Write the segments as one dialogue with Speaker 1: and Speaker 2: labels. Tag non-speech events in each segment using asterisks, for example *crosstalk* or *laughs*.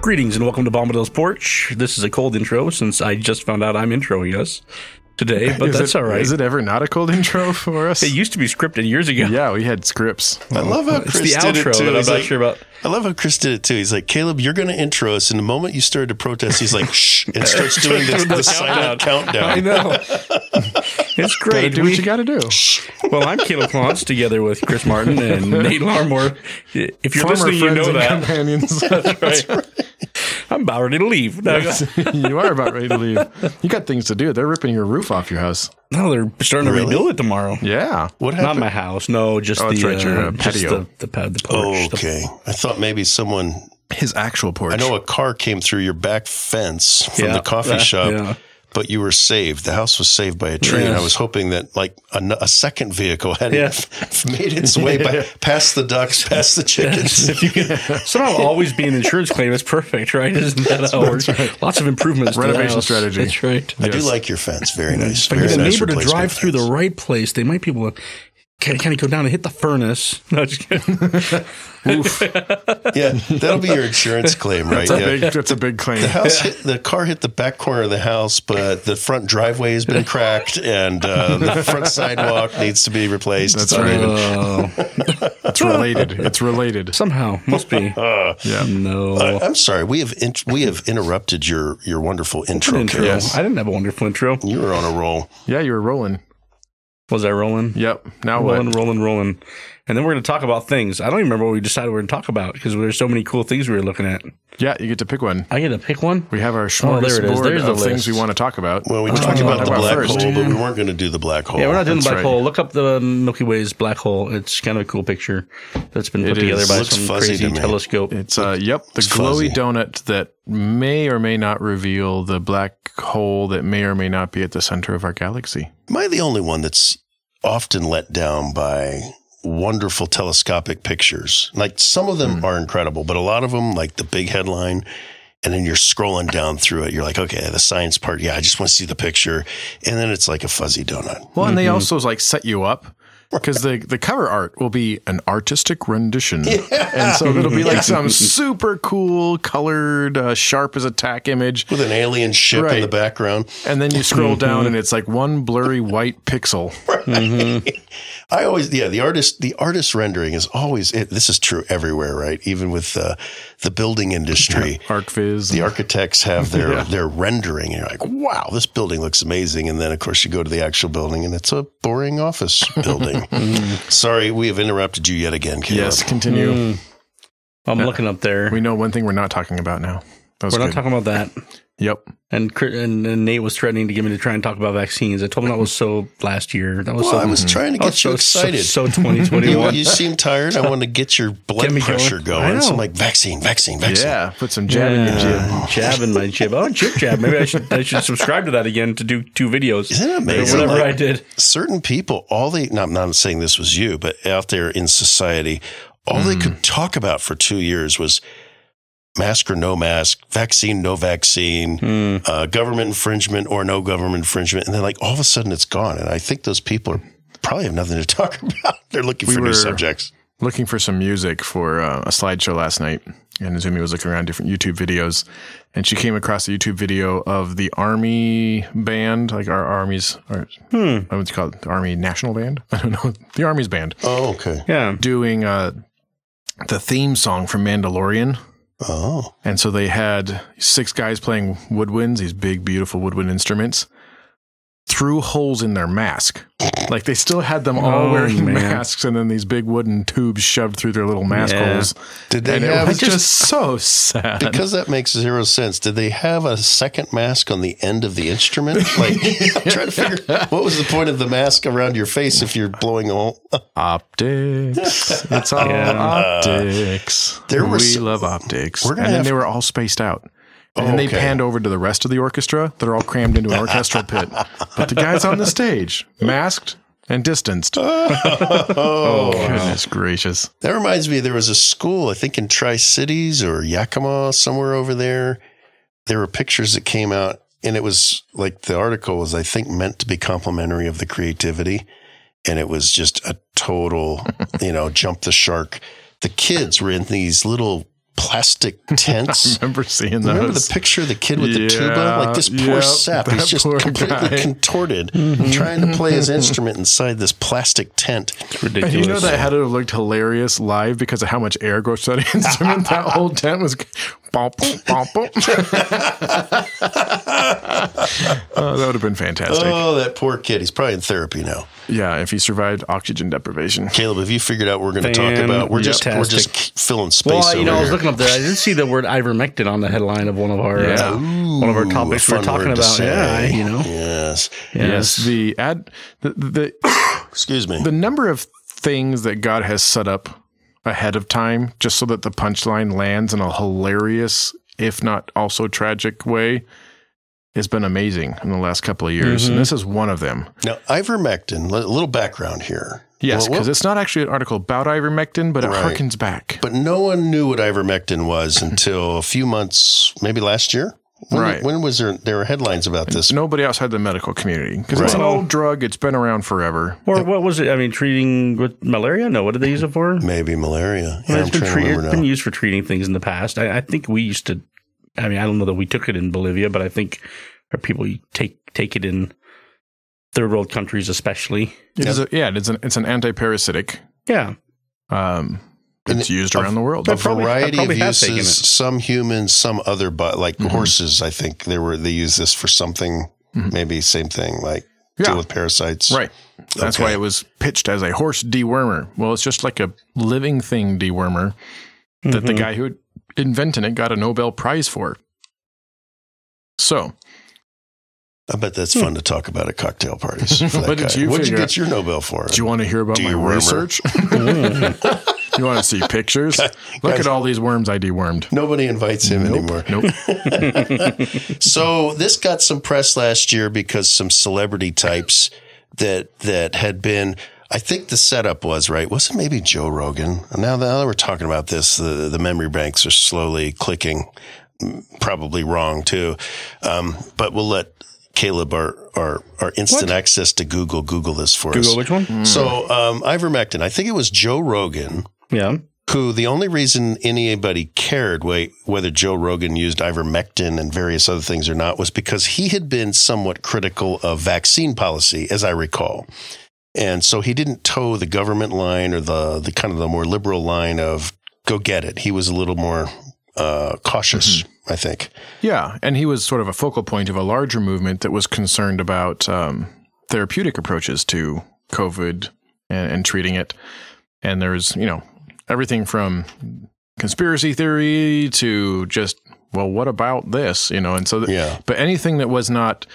Speaker 1: Greetings and welcome to Bombadil's Porch. This is a cold intro since I just found out I'm introing us today, but *laughs*
Speaker 2: Is
Speaker 1: that's
Speaker 2: it-
Speaker 1: all right.
Speaker 2: Is it ever not a cold intro for us?
Speaker 1: It used to be scripted years ago.
Speaker 2: yeah, we had scripts.
Speaker 3: I love how
Speaker 1: It's
Speaker 3: Chris
Speaker 1: the
Speaker 3: did
Speaker 1: outro
Speaker 3: it too.
Speaker 1: that I'm
Speaker 3: He's
Speaker 1: not
Speaker 3: like-
Speaker 1: sure about.
Speaker 3: I love how Chris did it too. He's like, Caleb, you're going to intro us. And the moment you started to protest, he's like, shh, and starts *laughs* doing the, the silent countdown.
Speaker 1: I know. *laughs* it's
Speaker 2: Gotta
Speaker 1: great.
Speaker 2: do
Speaker 1: We-
Speaker 2: what you gotta do.
Speaker 1: well, I'm Caleb Klontz together with Chris Martin and Nate Larmore. If you're
Speaker 2: Former
Speaker 1: listening, you
Speaker 2: friends
Speaker 1: know that.
Speaker 2: companions.
Speaker 1: That's right. I'm about ready to leave. No, *laughs*
Speaker 2: you are about ready to leave. You got things to do. They're ripping your roof off your house.
Speaker 1: no, they're starting to rebuild it tomorrow.
Speaker 2: Yeah.
Speaker 3: What
Speaker 1: Not my house. No, just
Speaker 2: Oh,
Speaker 1: the
Speaker 2: that's right, your,
Speaker 1: uh,
Speaker 2: uh,
Speaker 1: just
Speaker 2: patio.
Speaker 1: the the, the porch.
Speaker 3: Oh,
Speaker 1: the-
Speaker 3: okay. I thought maybe someone,
Speaker 2: His actual porch.
Speaker 3: I know a car came through your back fence from
Speaker 1: Yeah,
Speaker 3: the coffee
Speaker 1: that-
Speaker 3: shop.
Speaker 1: yeah.
Speaker 3: But you were saved. The house was saved by a tree, and I was hoping that like a, a second vehicle had
Speaker 1: Yeah. *laughs*
Speaker 3: made its way by, past the ducks, past the chickens.
Speaker 1: if you can somehow always be an insurance claim, it's perfect, right? Isn't that how it works? Lots of improvements.
Speaker 2: Renovation
Speaker 1: house.
Speaker 2: strategy.
Speaker 1: That's right.
Speaker 3: I do like your fence. Very mm-hmm. nice.
Speaker 1: If I
Speaker 3: Very
Speaker 1: get a
Speaker 3: nice
Speaker 1: neighbor to
Speaker 3: replacement
Speaker 1: drive through the right place, they might be able to kind he go down and hit the furnace. *laughs* No, just kidding. *laughs*
Speaker 3: Yeah, that'll be your insurance claim, right?
Speaker 2: That's a
Speaker 3: yeah.
Speaker 2: big that's a big claim.
Speaker 3: The house, hit, the car hit the back corner of the house, but the front driveway has been cracked, and uh, the front *laughs* sidewalk needs to be replaced.
Speaker 2: That's
Speaker 3: It's
Speaker 2: right.
Speaker 3: even-
Speaker 1: Oh,
Speaker 2: It's related. It's related.
Speaker 1: somehow must be.
Speaker 2: Yeah.
Speaker 1: No.
Speaker 3: I- I'm sorry, we have in, we have interrupted your your wonderful intro.
Speaker 1: intro.
Speaker 3: Carol.
Speaker 2: Yes.
Speaker 1: I didn't have a wonderful intro.
Speaker 3: You were on a roll.
Speaker 2: Yeah, you were rolling.
Speaker 1: Was I rolling?
Speaker 2: Yep. Now
Speaker 1: rolling,
Speaker 2: what?
Speaker 1: rolling, rolling. Rolling. And then we're going to talk about things. I don't even remember what we decided we were going to talk about because there's so many cool things we were looking at.
Speaker 2: Yeah, you get to pick one.
Speaker 1: I get to pick one.
Speaker 2: We have our
Speaker 1: Oh, there it is.
Speaker 2: smorgasbord
Speaker 1: There's the
Speaker 2: of things we want to talk about.
Speaker 3: Well, we
Speaker 1: Oh,
Speaker 3: talked about the black
Speaker 2: first?
Speaker 3: hole, but we weren't going to do the black hole.
Speaker 1: Yeah, we're not doing the black
Speaker 2: right.
Speaker 1: hole. Look up the Milky Way's black hole. It's kind of a cool picture that's been put
Speaker 2: It
Speaker 1: together
Speaker 2: is.
Speaker 1: by
Speaker 3: Looks
Speaker 1: some
Speaker 3: fuzzy
Speaker 1: crazy
Speaker 3: to
Speaker 1: telescope.
Speaker 2: It's uh yep, the
Speaker 3: It's
Speaker 2: glowy
Speaker 3: fuzzy.
Speaker 2: donut that may or may not reveal the black hole that may or may not be at the center of our galaxy.
Speaker 3: Am I the only one that's often let down by wonderful telescopic pictures? Like some of them hmm. are incredible, but a lot of them, like the big headline, and then you're scrolling down through it. You're like, okay, the science part. Yeah, I just want to see the picture. And then it's like a fuzzy donut.
Speaker 2: Well, and they mm-hmm. also like set you up because the the cover art will be an artistic rendition, and so it'll be like *laughs* some super cool, colored, uh, sharp as a tack image,
Speaker 3: With an alien ship in the background.
Speaker 2: and then you scroll down and it's like one blurry white pixel. *laughs*
Speaker 3: I always, yeah, the artist, the artist rendering is always, it, this is true everywhere, right? Even with uh, the building industry.
Speaker 2: ArcViz.
Speaker 3: the architects have *laughs* their
Speaker 2: Yeah.
Speaker 3: their rendering and you're like wow this building looks amazing and then of course you go to the actual building and it's a boring office *laughs* building sorry we have interrupted you yet again Caleb.
Speaker 2: yes, continue.
Speaker 1: I'm looking up there.
Speaker 2: We know one thing we're not talking about now. That was
Speaker 1: We're not talking about that.
Speaker 2: Yep.
Speaker 1: And, and and Nate was threatening to get me to try and talk about vaccines. I told him that was so last year. That was
Speaker 3: well
Speaker 1: so.
Speaker 3: i was trying to get you
Speaker 1: so,
Speaker 3: excited
Speaker 1: So, so *laughs*
Speaker 3: you,
Speaker 1: 2021.
Speaker 3: you seem tired i want to get your *laughs* blood
Speaker 1: Get
Speaker 3: pressure
Speaker 1: going.
Speaker 3: going,
Speaker 1: I
Speaker 3: so i'm like vaccine vaccine vaccine
Speaker 2: Yeah. Put some jab in your jib.
Speaker 1: Yeah, *laughs* jab in my jib. Oh, jib jab. Maybe I should I should subscribe to that again to do two videos.
Speaker 3: Isn't it amazing?
Speaker 1: Whatever
Speaker 3: Like-
Speaker 1: I did.
Speaker 3: certain people all they not, not saying this was you but out there in society all they
Speaker 1: Hmm.
Speaker 3: could talk about for two years was mask or no mask vaccine no vaccine
Speaker 1: Hmm.
Speaker 3: uh, government infringement or no government infringement and then like all of a sudden it's gone and i think those people are probably have nothing to *laughs* talk about they're looking
Speaker 2: We
Speaker 3: for
Speaker 2: were-
Speaker 3: new subjects
Speaker 2: looking for some music for uh, a slideshow last night, and Azumi was looking around different YouTube videos, and she came across a YouTube video of the Army band, like our Army's, or,
Speaker 1: Hmm.
Speaker 2: what's it called? The Army National Band? *laughs* I don't know. The Army's band
Speaker 3: oh okay
Speaker 1: Yeah.
Speaker 2: doing uh, the theme song from Mandalorian.
Speaker 3: Oh
Speaker 2: And so they had six guys playing woodwinds, these big, beautiful woodwind instruments, through holes in their mask. Like they still had them all
Speaker 1: Oh,
Speaker 2: wearing
Speaker 1: man.
Speaker 2: masks and then these big wooden tubes shoved through their little mask
Speaker 1: Yeah.
Speaker 2: holes.
Speaker 3: did they
Speaker 2: And it was just so sad.
Speaker 3: because that makes zero sense. Did they have a second mask on the end of the instrument? *laughs* Like, I'm trying to figure what was the point of the mask around your face if you're blowing a hole? *laughs*
Speaker 2: optics. It's all
Speaker 1: Yeah.
Speaker 2: optics.
Speaker 3: There were
Speaker 2: we
Speaker 3: some-
Speaker 2: love optics.
Speaker 3: We're
Speaker 2: And
Speaker 3: gonna
Speaker 2: then they were all spaced out. And then oh, they
Speaker 3: Okay.
Speaker 2: panned over to the rest of the orchestra. They're all crammed into an orchestral pit. But the guys on the stage, masked and distanced. *laughs*
Speaker 3: Oh, oh
Speaker 2: Goodness gracious.
Speaker 3: that reminds me. There was a school, I think in Tri Cities or Yakima, somewhere over there. There were pictures that came out, and it was like the article was, I think, meant to be complimentary of the creativity, and it was just a total, *laughs* you know, jump the shark. The kids were in these little plastic *laughs* tents.
Speaker 2: I remember seeing those.
Speaker 3: Remember the picture of the kid with the tuba? Like this poor
Speaker 2: yep,
Speaker 3: sap. He's just completely
Speaker 2: guy. *laughs* Mm-hmm.
Speaker 3: contorted, trying to play his instrument inside this plastic tent.
Speaker 1: It's ridiculous.
Speaker 2: And you know that had to have looked hilarious live because of how much air goes to that instrument. that whole tent was *laughs* oh, that would have been fantastic.
Speaker 3: Oh, that poor kid. He's probably in therapy now.
Speaker 2: yeah, if he survived oxygen deprivation.
Speaker 3: Caleb, have you figured out what we're going to talk about? We're just we're just filling space
Speaker 1: Well,
Speaker 3: over
Speaker 1: you know, I was looking up there. I did see the word ivermectin on the headline of one of our
Speaker 2: Yeah.
Speaker 1: uh, one of our
Speaker 3: Ooh,
Speaker 1: topics we're talking
Speaker 3: word to
Speaker 1: about. Yeah, you know.
Speaker 3: Yes.
Speaker 2: Yes, the ad, the, the
Speaker 3: Excuse me.
Speaker 2: the number of things that God has set up ahead of time just so that the punchline lands in a hilarious, if not also tragic way, has been amazing in the last couple of years.
Speaker 1: Mm-hmm.
Speaker 2: And this is one of them.
Speaker 3: Now, ivermectin. A little background here.
Speaker 2: Yes, because
Speaker 3: well,
Speaker 2: it's not actually an article about ivermectin, but it
Speaker 3: Right.
Speaker 2: harkens back.
Speaker 3: but no one knew what ivermectin was until a few months, maybe last year. When,
Speaker 2: Right.
Speaker 3: When was there? There were headlines about this.
Speaker 2: Nobody outside the medical community because it's an old drug. It's been around forever.
Speaker 1: Or what was it? I mean, treating with malaria? No, what did they use it for?
Speaker 3: Maybe malaria. Yeah,
Speaker 1: Well,
Speaker 3: I'm
Speaker 1: it's been,
Speaker 3: trying to
Speaker 1: treat-
Speaker 3: remember
Speaker 1: it's been used for treating things in the past. I, I think we used to. I mean, I don't know that we took it in Bolivia, but I think our people take take it in third world countries, especially.
Speaker 2: It is a, yeah, it's an it's an anti-parasitic.
Speaker 1: Yeah,
Speaker 2: Um,
Speaker 3: And
Speaker 2: it's used
Speaker 3: a-
Speaker 2: around the world.
Speaker 3: a
Speaker 1: I've probably-
Speaker 3: variety of
Speaker 1: probably have taken
Speaker 3: uses. Some humans, some other, but like
Speaker 2: Mm-hmm.
Speaker 3: horses. I think they were they use this for something. Maybe same thing, like
Speaker 2: Yeah.
Speaker 3: deal with parasites.
Speaker 2: Right. That's
Speaker 3: Okay.
Speaker 2: why it was pitched as a horse dewormer. Well, it's just like a living thing dewormer that the
Speaker 1: Mhm.
Speaker 2: guy who invented it got a Nobel Prize for. So,
Speaker 3: I bet that's fun to talk about at cocktail parties. For *laughs*
Speaker 2: Hmm. What did
Speaker 3: guy.
Speaker 2: you
Speaker 3: What'd you get your Nobel for?
Speaker 2: do you want to hear about my research? *laughs* *laughs* you want to see pictures? *laughs* Look at all these worms I dewormed.
Speaker 3: Nobody invites him anymore.
Speaker 2: Nope. *laughs* *laughs*
Speaker 3: So this got some press last year because some celebrity types that that had been. I think the setup was right. Was it maybe Joe Rogan? Now that we're talking about this, the the memory banks are slowly clicking. Mm, Probably wrong too, um, but we'll let Caleb our our, our instant access to Google Google this for
Speaker 1: Google
Speaker 3: us.
Speaker 1: Google which one?
Speaker 3: So um, ivermectin. I think it was Joe Rogan
Speaker 1: Yeah,
Speaker 3: who the only reason anybody cared wait, whether Joe Rogan used ivermectin and various other things or not was because he had been somewhat critical of vaccine policy, as I recall. And so he didn't toe the government line or the, the kind of the more liberal line of go get it. He was a little more uh, cautious, I think.
Speaker 2: Yeah, and he was sort of a focal point of a larger movement that was concerned about um, therapeutic approaches to COVID and, and treating it. And there's, you know, everything from conspiracy theory to just, well, what about this? You know, and so, th-
Speaker 3: Yeah.
Speaker 2: but anything that was not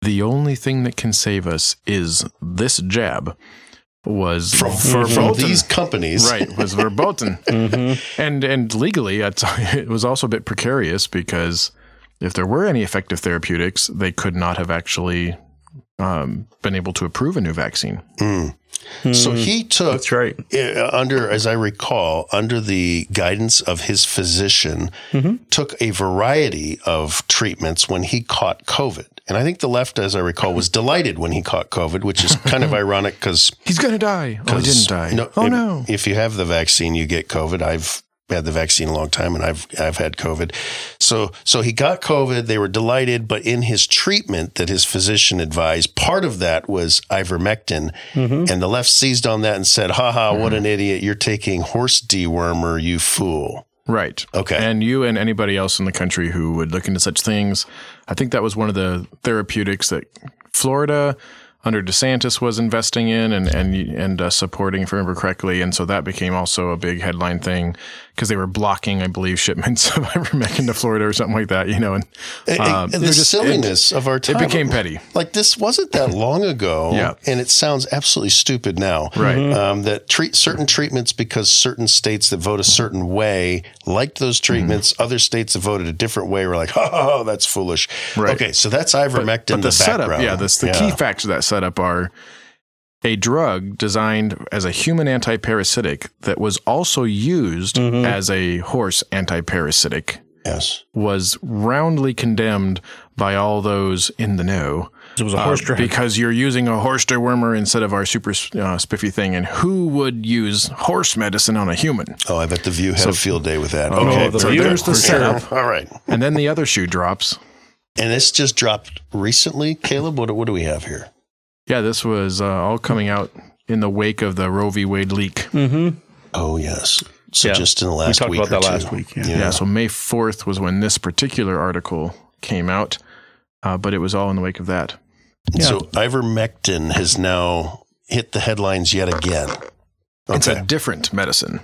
Speaker 2: the only thing that can save us is this jab was
Speaker 3: From, from these companies.
Speaker 2: right was verboten *laughs* and and legally *laughs* it was also a bit precarious because if there were any effective therapeutics they could not have actually um, been able to approve a new vaccine
Speaker 3: So he took
Speaker 1: that's right.
Speaker 3: uh, under, as I recall, under the guidance of his physician, took a variety of treatments when he caught COVID. And I think the left, as I recall, was delighted when he caught COVID, which is kind of *laughs* ironic because
Speaker 2: he's gonna die oh he didn't die oh
Speaker 3: if,
Speaker 2: no
Speaker 3: If you have the vaccine, you get COVID. I've had the vaccine a long time and I've I've had COVID. So so he got COVID. They were delighted, but in his treatment that his physician advised, part of that was ivermectin. And the left seized on that and said, haha, what an idiot. You're taking horse dewormer, you fool.
Speaker 2: right
Speaker 3: Okay.
Speaker 2: and you and anybody else in the country who would look into such things i think that was one of the therapeutics that florida under DeSantis was investing in and and and uh, supporting, if I remember correctly, and so that became also a big headline thing because they were blocking, I believe, shipments *laughs* of ivermectin to Florida or something like that. You know, and
Speaker 3: And-
Speaker 2: um,
Speaker 3: and the
Speaker 2: was just-
Speaker 3: silliness of our
Speaker 2: it,
Speaker 3: time.
Speaker 2: it became petty.
Speaker 3: like this wasn't that *laughs* long ago,
Speaker 2: Yeah.
Speaker 3: and it sounds absolutely stupid now.
Speaker 2: Right.
Speaker 3: Um, that treat certain treatments because certain states that vote a certain way liked those
Speaker 2: Mm-hmm.
Speaker 3: treatments. Other states that voted a different way were like, "Ha ha, ha that's foolish."
Speaker 2: Right.
Speaker 3: Okay, so that's ivermectin.
Speaker 2: But the, setup,
Speaker 3: background.
Speaker 2: yeah, this, the key facts of that setup are a drug designed as a human antiparasitic that was also used as a horse antiparasitic
Speaker 3: Yes.
Speaker 2: was roundly condemned by all those in the know
Speaker 1: It was a
Speaker 2: uh,
Speaker 1: horse drag.
Speaker 2: because you're using a horse dewormer instead of our super uh, spiffy thing. And who would use horse medicine on a human?
Speaker 3: Oh, I bet the View had a field day with that.
Speaker 2: Oh,
Speaker 3: okay,
Speaker 1: the
Speaker 2: so
Speaker 1: View?
Speaker 2: there's the setup.
Speaker 3: All right.
Speaker 2: And then the other shoe drops.
Speaker 3: And this just dropped recently, Caleb. What, what do we have here?
Speaker 2: Yeah, this was uh, all coming out in the wake of the Roe v. Wade leak.
Speaker 1: mm-hmm.
Speaker 3: Oh, yes. So
Speaker 1: Yeah.
Speaker 3: just in the
Speaker 1: We
Speaker 3: last
Speaker 1: talked
Speaker 3: week
Speaker 1: about that
Speaker 3: two.
Speaker 1: last week. Yeah.
Speaker 2: Yeah. so May 4th was when this particular article came out, uh, but it was all in the wake of that.
Speaker 1: Yeah.
Speaker 3: So ivermectin has now hit the headlines yet again.
Speaker 2: It's a different medicine.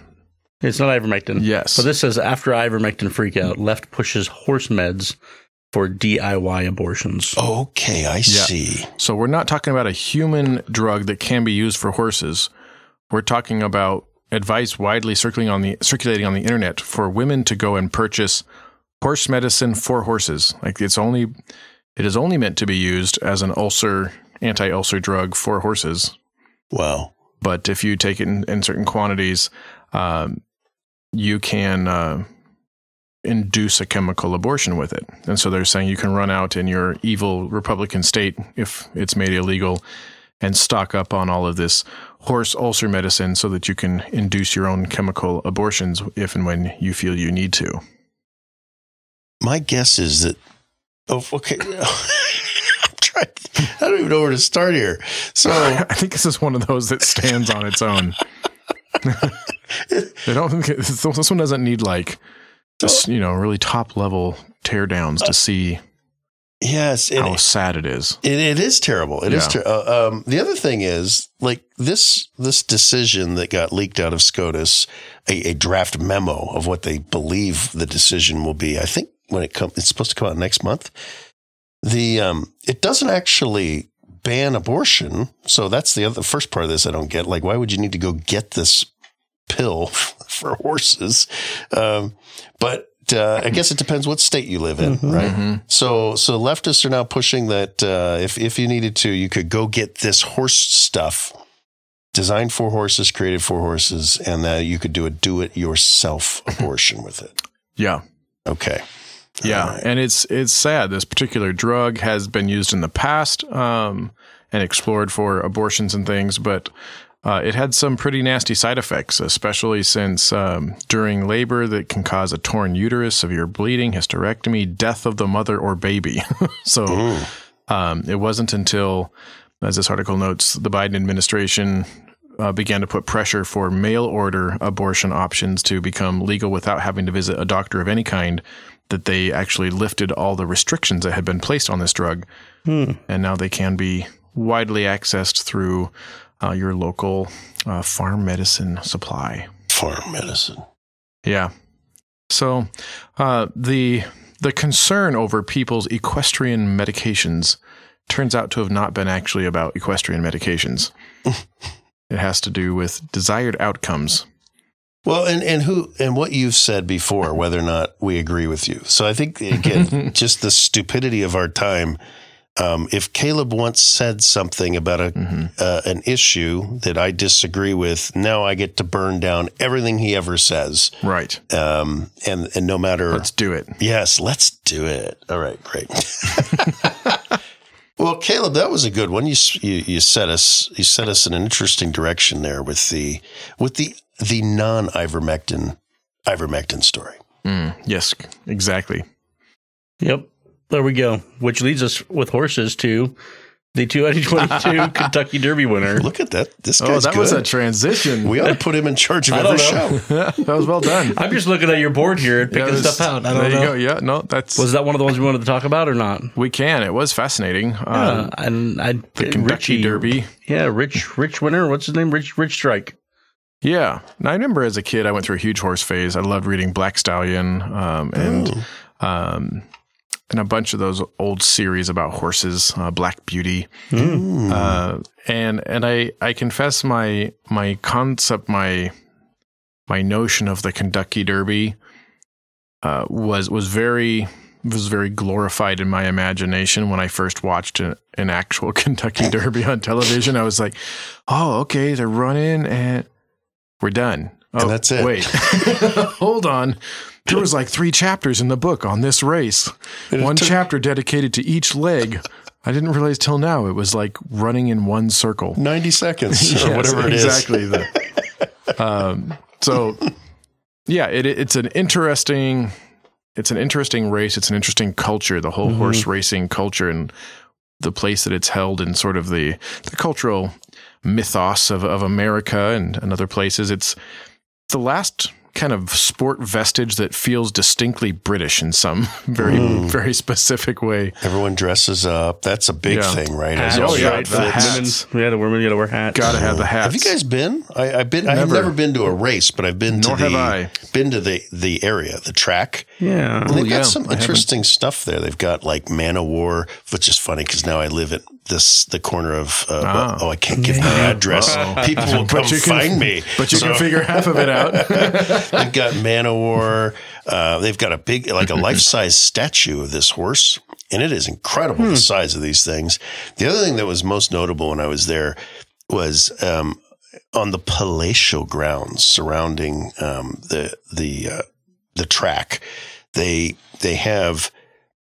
Speaker 1: It's not ivermectin.
Speaker 2: Yes.
Speaker 1: So this says after ivermectin freakout, left pushes horse meds for DIY abortions.
Speaker 3: okay, I see.
Speaker 2: So we're not talking about a human drug that can be used for horses. We're talking about advice widely circulating on the circulating on the internet for women to go and purchase horse medicine for horses. Like it's only it is only meant to be used as an ulcer anti-ulcer drug for horses.
Speaker 3: Wow.
Speaker 2: But if you take it in, in certain quantities, um, you can uh, induce a chemical abortion with it. And so they're saying you can run out in your evil Republican state if it's made illegal and stock up on all of this horse ulcer medicine so that you can induce your own chemical abortions if and when you feel you need to.
Speaker 3: My guess is that. Oh, okay. *laughs* I don't even know where to start here. So *laughs*
Speaker 2: I think this is one of those that stands on its own. *laughs* they don't. This one doesn't need like, just you know, really top level teardowns to see
Speaker 3: yes,
Speaker 2: how sad it is.
Speaker 3: It, it is terrible. It is.
Speaker 2: Yeah.
Speaker 3: Ter- uh, um, the other thing is like this this decision that got leaked out of SCOTUS, a, a draft memo of what they believe the decision will be. I think when it comes, it's supposed to come out next month. The um, it doesn't actually ban abortion. So that's the other the first part of this I don't get. Like, why would you need to go get this pill *laughs* for horses? Um, but uh, I guess it depends what state you live in,
Speaker 1: Mhm.
Speaker 3: right?
Speaker 2: Mhm.
Speaker 3: So, so leftists are now pushing that uh, if if you needed to, you could go get this horse stuff designed for horses, created for horses, and that you could do a do-it-yourself *laughs* abortion with it.
Speaker 2: Yeah,
Speaker 3: Okay.
Speaker 2: yeah,
Speaker 3: All right.
Speaker 2: and it's it's sad. This particular drug has been used in the past um, and explored for abortions and things, but uh, it had some pretty nasty side effects, especially since um, during labor that can cause a torn uterus, severe bleeding, hysterectomy, death of the mother or baby. *laughs* so. Um, it wasn't until, as this article notes, the Biden administration uh, began to put pressure for mail order abortion options to become legal without having to visit a doctor of any kind that they actually lifted all the restrictions that had been placed on this drug.
Speaker 1: Hmm.
Speaker 2: And now they can be widely accessed through uh, your local uh, farm medicine supply.
Speaker 3: Farm medicine.
Speaker 2: Yeah. So uh, the the concern over people's equestrian medications turns out to have not been actually about equestrian medications. *laughs* it has to do with desired outcomes.
Speaker 3: Well, and and who and what you've said before, whether or not we agree with you. So I think again, *laughs* just the stupidity of our time. Um, if Caleb once said something about a
Speaker 2: Mhm.
Speaker 3: uh, an issue that I disagree with, now I get to burn down everything he ever says.
Speaker 2: Right.
Speaker 3: Um, and and no matter
Speaker 2: Let's do it.
Speaker 3: yes, let's do it. All right, great. *laughs* well, Caleb, that was a good one. You, you you set us you set us in an interesting direction there with the with the the non ivermectin ivermectin story.
Speaker 2: Mm, yes, exactly.
Speaker 1: Yep. There we go. Which leads us with horses to the 2022 *laughs* Kentucky Derby winner.
Speaker 3: Look at that. This
Speaker 2: Oh,
Speaker 3: guy's
Speaker 2: that
Speaker 3: good.
Speaker 2: was a transition.
Speaker 3: we ought to put him in charge of *laughs*
Speaker 1: I
Speaker 3: every
Speaker 1: don't
Speaker 3: show.
Speaker 1: know. *laughs*
Speaker 2: that was well done.
Speaker 1: I'm just looking at your board here and
Speaker 2: Yeah,
Speaker 1: picking
Speaker 2: it
Speaker 1: stuff out. I don't
Speaker 2: there
Speaker 1: know.
Speaker 2: you go. Yeah, no, that's
Speaker 1: Was that one of the ones we wanted to talk about or not?
Speaker 2: we can. It was fascinating.
Speaker 1: Uh,
Speaker 2: Um,
Speaker 1: and I
Speaker 2: the Kentucky
Speaker 1: Richie,
Speaker 2: Derby.
Speaker 1: Yeah, Rich Rich winner. What's his name? Rich Rich Strike.
Speaker 2: Yeah. And I remember as a kid, I went through a huge horse phase. I loved reading Black Stallion um, and
Speaker 3: Oh.
Speaker 2: um, and a bunch of those old series about horses, uh, Black Beauty.
Speaker 3: Mm.
Speaker 2: Uh, and and I I confess my my concept my my notion of the Kentucky Derby uh, was was very was very glorified in my imagination when I first watched an, an actual *laughs* Kentucky Derby on television. I was like, oh, okay, they're running and we're done. Oh,
Speaker 3: And that's it.
Speaker 2: Wait, *laughs* hold on. There was like three chapters in the book on this race. One
Speaker 3: took-
Speaker 2: chapter dedicated to each leg I didn't realize till now it was like running in one circle.
Speaker 3: 90 seconds *laughs* or
Speaker 2: Yes,
Speaker 3: whatever it is.
Speaker 2: exactly the- *laughs* um, so yeah, it, it's an interesting, it's an interesting race. It's an interesting culture, the whole
Speaker 1: Mhm.
Speaker 2: horse racing culture and the place that it's held in sort of the, the cultural mythos of, of America and, and other places. It's the last kind of sport vestige that feels distinctly British in some *laughs* very,
Speaker 3: Mm.
Speaker 2: very specific way.
Speaker 3: Everyone dresses up. That's a big
Speaker 2: Yeah.
Speaker 3: thing, right?
Speaker 1: Hats,
Speaker 3: As
Speaker 2: Oh,
Speaker 3: all
Speaker 2: yeah,
Speaker 1: right?
Speaker 2: the
Speaker 1: The
Speaker 2: hats.
Speaker 1: women, yeah, the women got to wear hats.
Speaker 2: Gotta have the hats.
Speaker 3: Have you guys been? I, I've been. I have
Speaker 2: Never.
Speaker 3: never been to a race, but I've been
Speaker 2: Nor
Speaker 3: to the
Speaker 2: have I.
Speaker 3: been to the the area, the track.
Speaker 1: Yeah.
Speaker 3: And they've
Speaker 2: yeah,
Speaker 3: got some interesting stuff there. They've got like Man o' War, which is funny because now I live at this the corner of. Uh,
Speaker 2: Ah.
Speaker 3: Oh, I can't give my address.
Speaker 2: Uh-oh. *laughs*
Speaker 3: People will come
Speaker 2: can-
Speaker 3: find me.
Speaker 2: But you
Speaker 3: So-
Speaker 2: can figure half of it out. *laughs*
Speaker 3: they've got Man o' War. Uh, they've got a big, like a life size statue of this horse, and it is incredible the size of these things. The other thing that was most notable when I was there was um, on the palatial grounds surrounding um, the the uh, the track. They they have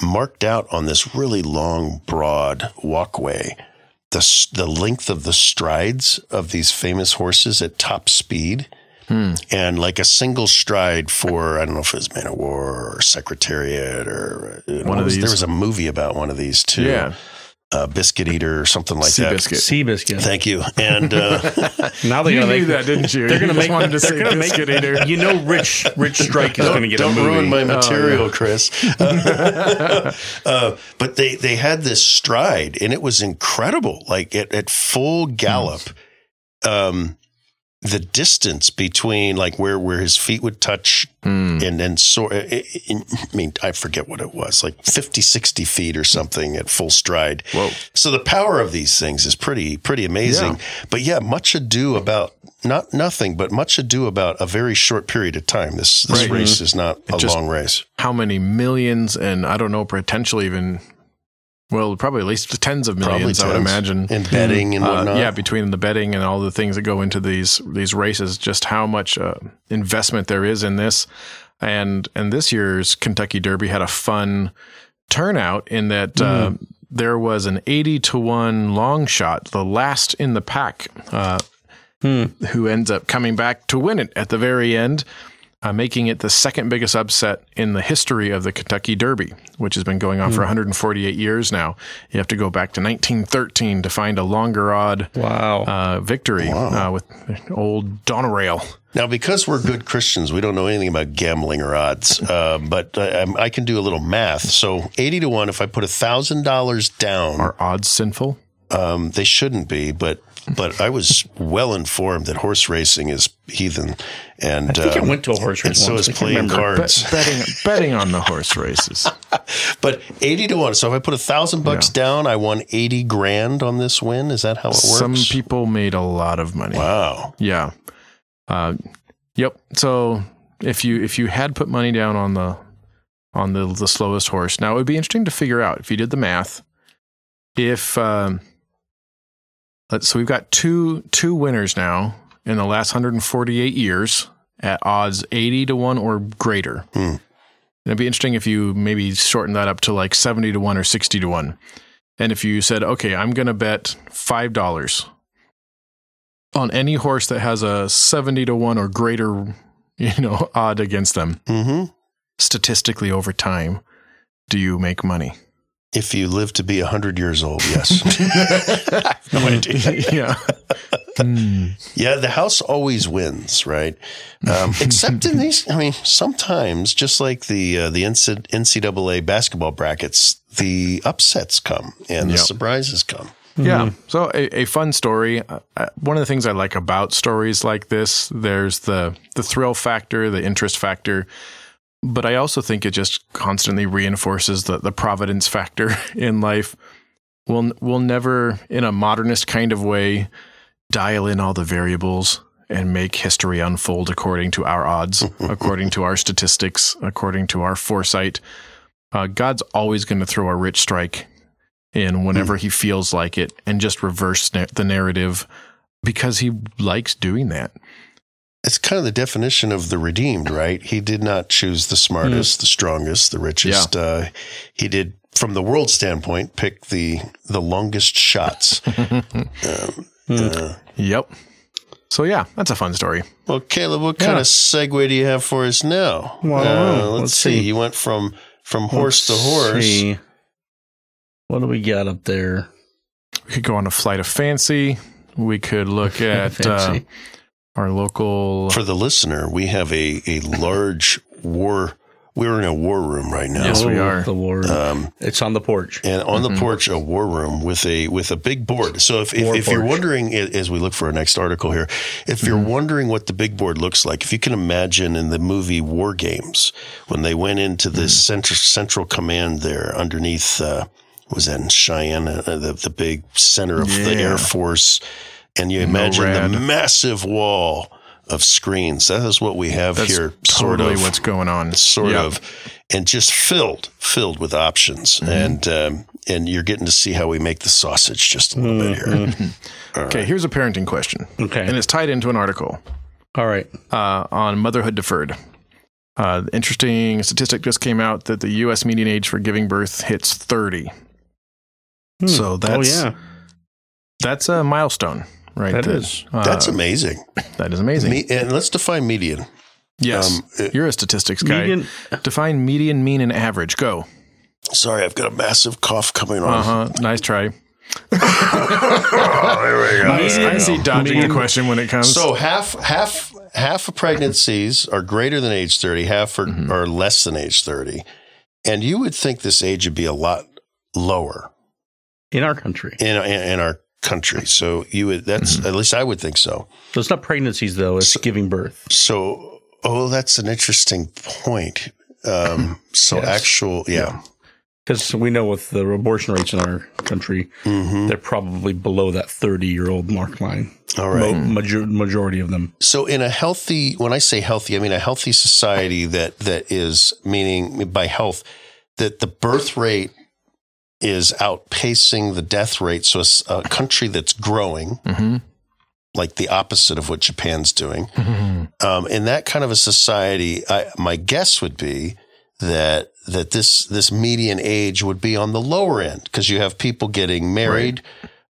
Speaker 3: marked out on this really long, broad walkway the the length of the strides of these famous horses at top speed
Speaker 2: Hmm.
Speaker 3: and like a single stride for I don't know if it was Man o' War or Secretariat or uh,
Speaker 2: One of these.
Speaker 3: There was a movie about one of these too.
Speaker 2: Yeah.
Speaker 3: Uh, Biscuit Eater or something like that.
Speaker 2: Seabiscuit.
Speaker 1: Seabiscuit.
Speaker 3: Thank you. And uh, *laughs*
Speaker 1: Now they're
Speaker 2: You
Speaker 1: gonna
Speaker 2: knew
Speaker 1: make
Speaker 2: that, didn't you?
Speaker 1: They're gonna
Speaker 2: You
Speaker 1: make.
Speaker 2: wanted to
Speaker 1: they're
Speaker 2: say
Speaker 1: gonna make.
Speaker 2: biscuit eater.
Speaker 1: You know, Rich Rich Strike is going to get
Speaker 3: don't
Speaker 1: a movie.
Speaker 3: ruin my
Speaker 2: Oh,
Speaker 3: material, Chris. *laughs* uh, but they they had this stride, and it was incredible. Like at, at full gallop, um, the distance between like where where his feet would touch
Speaker 2: Hmm.
Speaker 3: and then so eh, eh, eh, I mean I forget what it was like 50 60 feet or something at full stride
Speaker 2: Whoa.
Speaker 3: so the power of these things is pretty pretty amazing but yeah much ado about not nothing but much ado about a very short period of time this this
Speaker 2: Right.
Speaker 3: race mm-hmm. is not a
Speaker 2: just-
Speaker 3: long race
Speaker 2: How many millions and I don't know, potentially even, well, probably at least tens of millions, I would imagine.
Speaker 3: and betting and
Speaker 2: Uh,
Speaker 3: whatnot.
Speaker 2: yeah, between the betting and all the things that go into these these races, just how much uh, investment there is in this, and and this year's Kentucky Derby had a fun turnout in that uh, there was an eighty to one long shot, the last in the pack, uh, who ends up coming back to win it at the very end. Uh, making it the second biggest upset in the history of the Kentucky Derby, which has been going on for 148 years now. You have to go back to 1913 to find a longer odd
Speaker 1: Wow.
Speaker 2: uh, victory uh, with old Donerail.
Speaker 3: now because we're good christians we don't know anything about gambling or odds *laughs* uh, but uh, um, i can do a little math so 80 to 1 if i put a thousand dollars down
Speaker 2: Are odds sinful?
Speaker 3: Um, they shouldn't be, but but I was well informed that horse racing is heathen, and
Speaker 1: I think
Speaker 3: um,
Speaker 1: I went to a horse
Speaker 3: and
Speaker 1: race
Speaker 3: so is
Speaker 1: I can't
Speaker 3: playing cards.
Speaker 2: Bet, betting betting on the horse races. *laughs*
Speaker 3: But eighty to one. So if I put a thousand bucks down, I won eighty grand on this win. Is that how it works?
Speaker 2: Some people made a lot of money.
Speaker 3: Wow.
Speaker 2: Yeah. Uh, yep. So if you if you had put money down on the on the the slowest horse, now it would be interesting to figure out if you did the math. If um, let's so we've got two two winners now in the last 148 years at odds 80 to one or greater.
Speaker 3: Hmm.
Speaker 2: It'd be interesting if you maybe shorten that up to like 70 to one or 60 to one. And if you said, okay, I'm going to bet five dollars on any horse that has a 70 to 1 or greater *laughs* you know odd against them
Speaker 3: hmm
Speaker 2: statistically over time do you make money
Speaker 3: If you live to be hundred years old, yes. I *laughs* have *laughs* no idea.
Speaker 2: yeah Hmm.
Speaker 3: Yeah, the house always wins, right? Um, *laughs* except in these, I mean, sometimes, just like the uh, the NCAA basketball brackets, the upsets come and the surprises come.
Speaker 2: yeah so a, a fun story uh, uh, one of the things i like about stories like this there's the the thrill factor the interest factor but i also think it just constantly reinforces the the providence factor *laughs* in life. We'll we'll never in a modernist kind of way dial in all the variables and make history unfold according to our odds *laughs* according to our statistics according to our foresight. Uh, god's always going to throw a rich strike in whenever he feels like it and just reverse na- the narrative because he likes doing that
Speaker 3: It's kind of the definition of the redeemed, right? He did not choose the smartest, the strongest, the richest. Uh, he did from the world standpoint, pick the the longest shots. *laughs* um, uh,
Speaker 2: Yep. So yeah, that's a fun story.
Speaker 3: well, Caleb, what kind of segue do you have for us now?
Speaker 1: Well, I don't know.
Speaker 3: Uh, let's,
Speaker 1: Let's
Speaker 3: see.
Speaker 1: see.
Speaker 3: You went from from horse
Speaker 1: Let's
Speaker 3: to horse.
Speaker 1: see. What do we got up there?
Speaker 2: We could go on a flight of fancy. We could look *laughs* at uh,
Speaker 1: Fancy.
Speaker 2: Our local.
Speaker 3: For the listener, we have a a large war. We're in a war room right now.
Speaker 2: Yes, we
Speaker 1: Oh,
Speaker 2: are.
Speaker 1: The war.
Speaker 3: Um,
Speaker 1: it's on the porch.
Speaker 3: and on
Speaker 2: Mm-hmm.
Speaker 3: the porch a war room with a with a big board so if, if, if you're wondering as we look for our next article here if you're
Speaker 2: Mm-hmm.
Speaker 3: wondering what the big board looks like if you can imagine in the movie war games when they went into this
Speaker 2: Mm-hmm.
Speaker 3: central central command there underneath uh was that in Cheyenne uh, the, the big center of the Air Force and you imagine
Speaker 2: NORAD.
Speaker 3: the massive wall of screens that is what we have
Speaker 2: That's
Speaker 3: here sort
Speaker 2: totally
Speaker 3: of
Speaker 2: what's going on.
Speaker 3: sort
Speaker 2: Yep.
Speaker 3: of, and just filled, filled with options,
Speaker 2: Mm-hmm.
Speaker 3: and um, and you're getting to see how we make the sausage just a little bit here. *laughs*
Speaker 2: Okay, here's a parenting question,
Speaker 1: Okay.
Speaker 2: and it's tied into an article
Speaker 1: All right.
Speaker 2: uh, on motherhood deferred. Uh, interesting statistic just came out that the U.S. median age for giving birth hits 30.
Speaker 1: Hmm.
Speaker 2: So that's
Speaker 1: oh yeah,
Speaker 2: that's a milestone, right?
Speaker 1: That is.
Speaker 2: uh,
Speaker 3: That's amazing.
Speaker 2: that is amazing.
Speaker 3: Me, and let's define median.
Speaker 2: yes,
Speaker 3: Um, it-
Speaker 2: you're a statistics guy.
Speaker 1: median.
Speaker 2: Define median, mean, and average. Go.
Speaker 3: sorry, I've got a massive cough coming on.
Speaker 2: Uh huh. Nice try.
Speaker 3: Oh, *laughs* there we go.
Speaker 2: I,
Speaker 1: Median-
Speaker 2: I see dodging a
Speaker 1: median-
Speaker 2: question when it comes.
Speaker 3: So half half half of pregnancies are greater than age thirty, half are,
Speaker 2: Mm-hmm.
Speaker 3: are less than age thirty, and you would think this age would be a lot lower
Speaker 1: in our country.
Speaker 3: in in, in our country. So you would that's
Speaker 2: Mm-hmm.
Speaker 3: at least I would think so.
Speaker 1: So it's not pregnancies though; it's giving birth.
Speaker 3: So, oh, that's an interesting point. Um, *laughs* so
Speaker 1: Yes.
Speaker 3: actual, yeah.
Speaker 1: Because we know with the abortion rates in our country,
Speaker 3: hmm
Speaker 1: they're probably below that thirty-year-old mark line.
Speaker 3: All right.
Speaker 1: Mo- major- majority of them.
Speaker 3: So in a healthy, when I say healthy, I mean a healthy society that that is meaning by health that the birth rate is outpacing the death rate. So a country that's growing,
Speaker 2: Mhm.
Speaker 3: like the opposite of what Japan's doing.
Speaker 2: Mhm.
Speaker 3: Um, in that kind of a society, I, my guess would be that that this this median age would be on the lower end because you have people getting married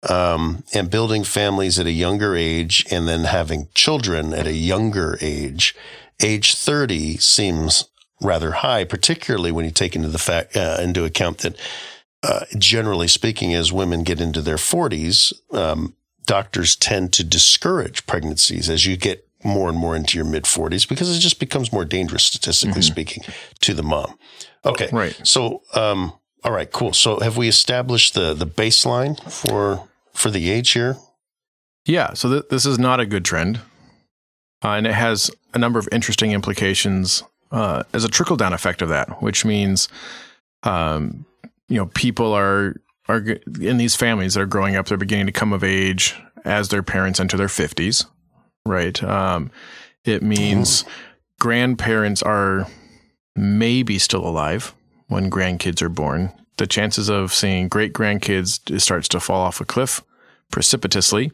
Speaker 3: um, and building families at a younger age, and then having children at a younger age. Age thirty seems rather high, particularly when you take into the fact uh, into account that. Uh, generally speaking, as women get into their 40s, um, doctors tend to discourage pregnancies as you get more and more into your mid 40s because it just becomes more dangerous, statistically speaking, to the mom. Okay.
Speaker 2: Right.
Speaker 3: So, um, all right, cool. So, have we established the the baseline for for the age here?
Speaker 2: Yeah, so th- this is not a good trend. Uh, and it has a number of interesting implications uh, as a trickle down effect of that, which means, um, you know, people are are in these families that are growing up, they're beginning to come of age as their parents enter their fifties, right? Um, it means grandparents are maybe still alive when grandkids are born. The chances of seeing great grandkids starts to fall off a cliff precipitously.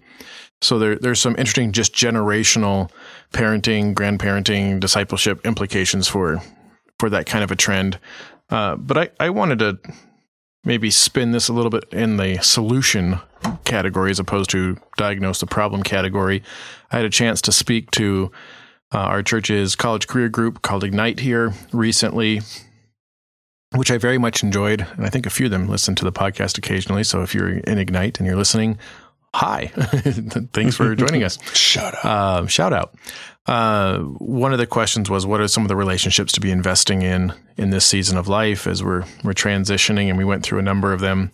Speaker 2: So there, there's some interesting just generational parenting, grandparenting, discipleship implications for for that kind of a trend. Uh, but I, I wanted to maybe spin this a little bit in the solution category as opposed to diagnose the problem category. I had a chance to speak to uh, our church's college career group called Ignite here recently, which I very much enjoyed. And I think a few of them listen to the podcast occasionally. So if you're in Ignite and you're listening, hi. *laughs* Thanks for joining us. *laughs*
Speaker 3: Shout out.
Speaker 2: Uh, shout out. Uh, one of the questions was, what are some of the relationships to be investing in in this season of life as we're we're transitioning, and we went through a number of them.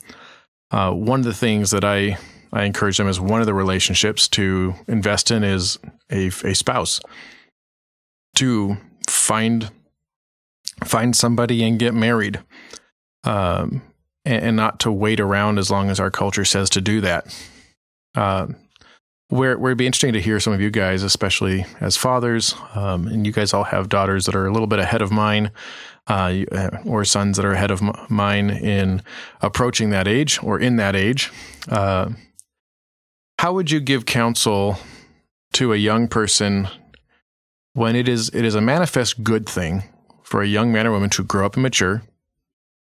Speaker 2: Uh, one of the things that I I encourage them as one of the relationships to invest in is a a spouse to find find somebody and get married, um, and, and not to wait around as long as our culture says to do that. Uh, where where it'd be interesting to hear some of you guys, especially as fathers, um, and you guys all have daughters that are a little bit ahead of mine, uh, uh, or sons that are ahead of m- mine in approaching that age or in that age. Uh, how would you give counsel to a young person when it is it is a manifest good thing for a young man or woman to grow up and mature,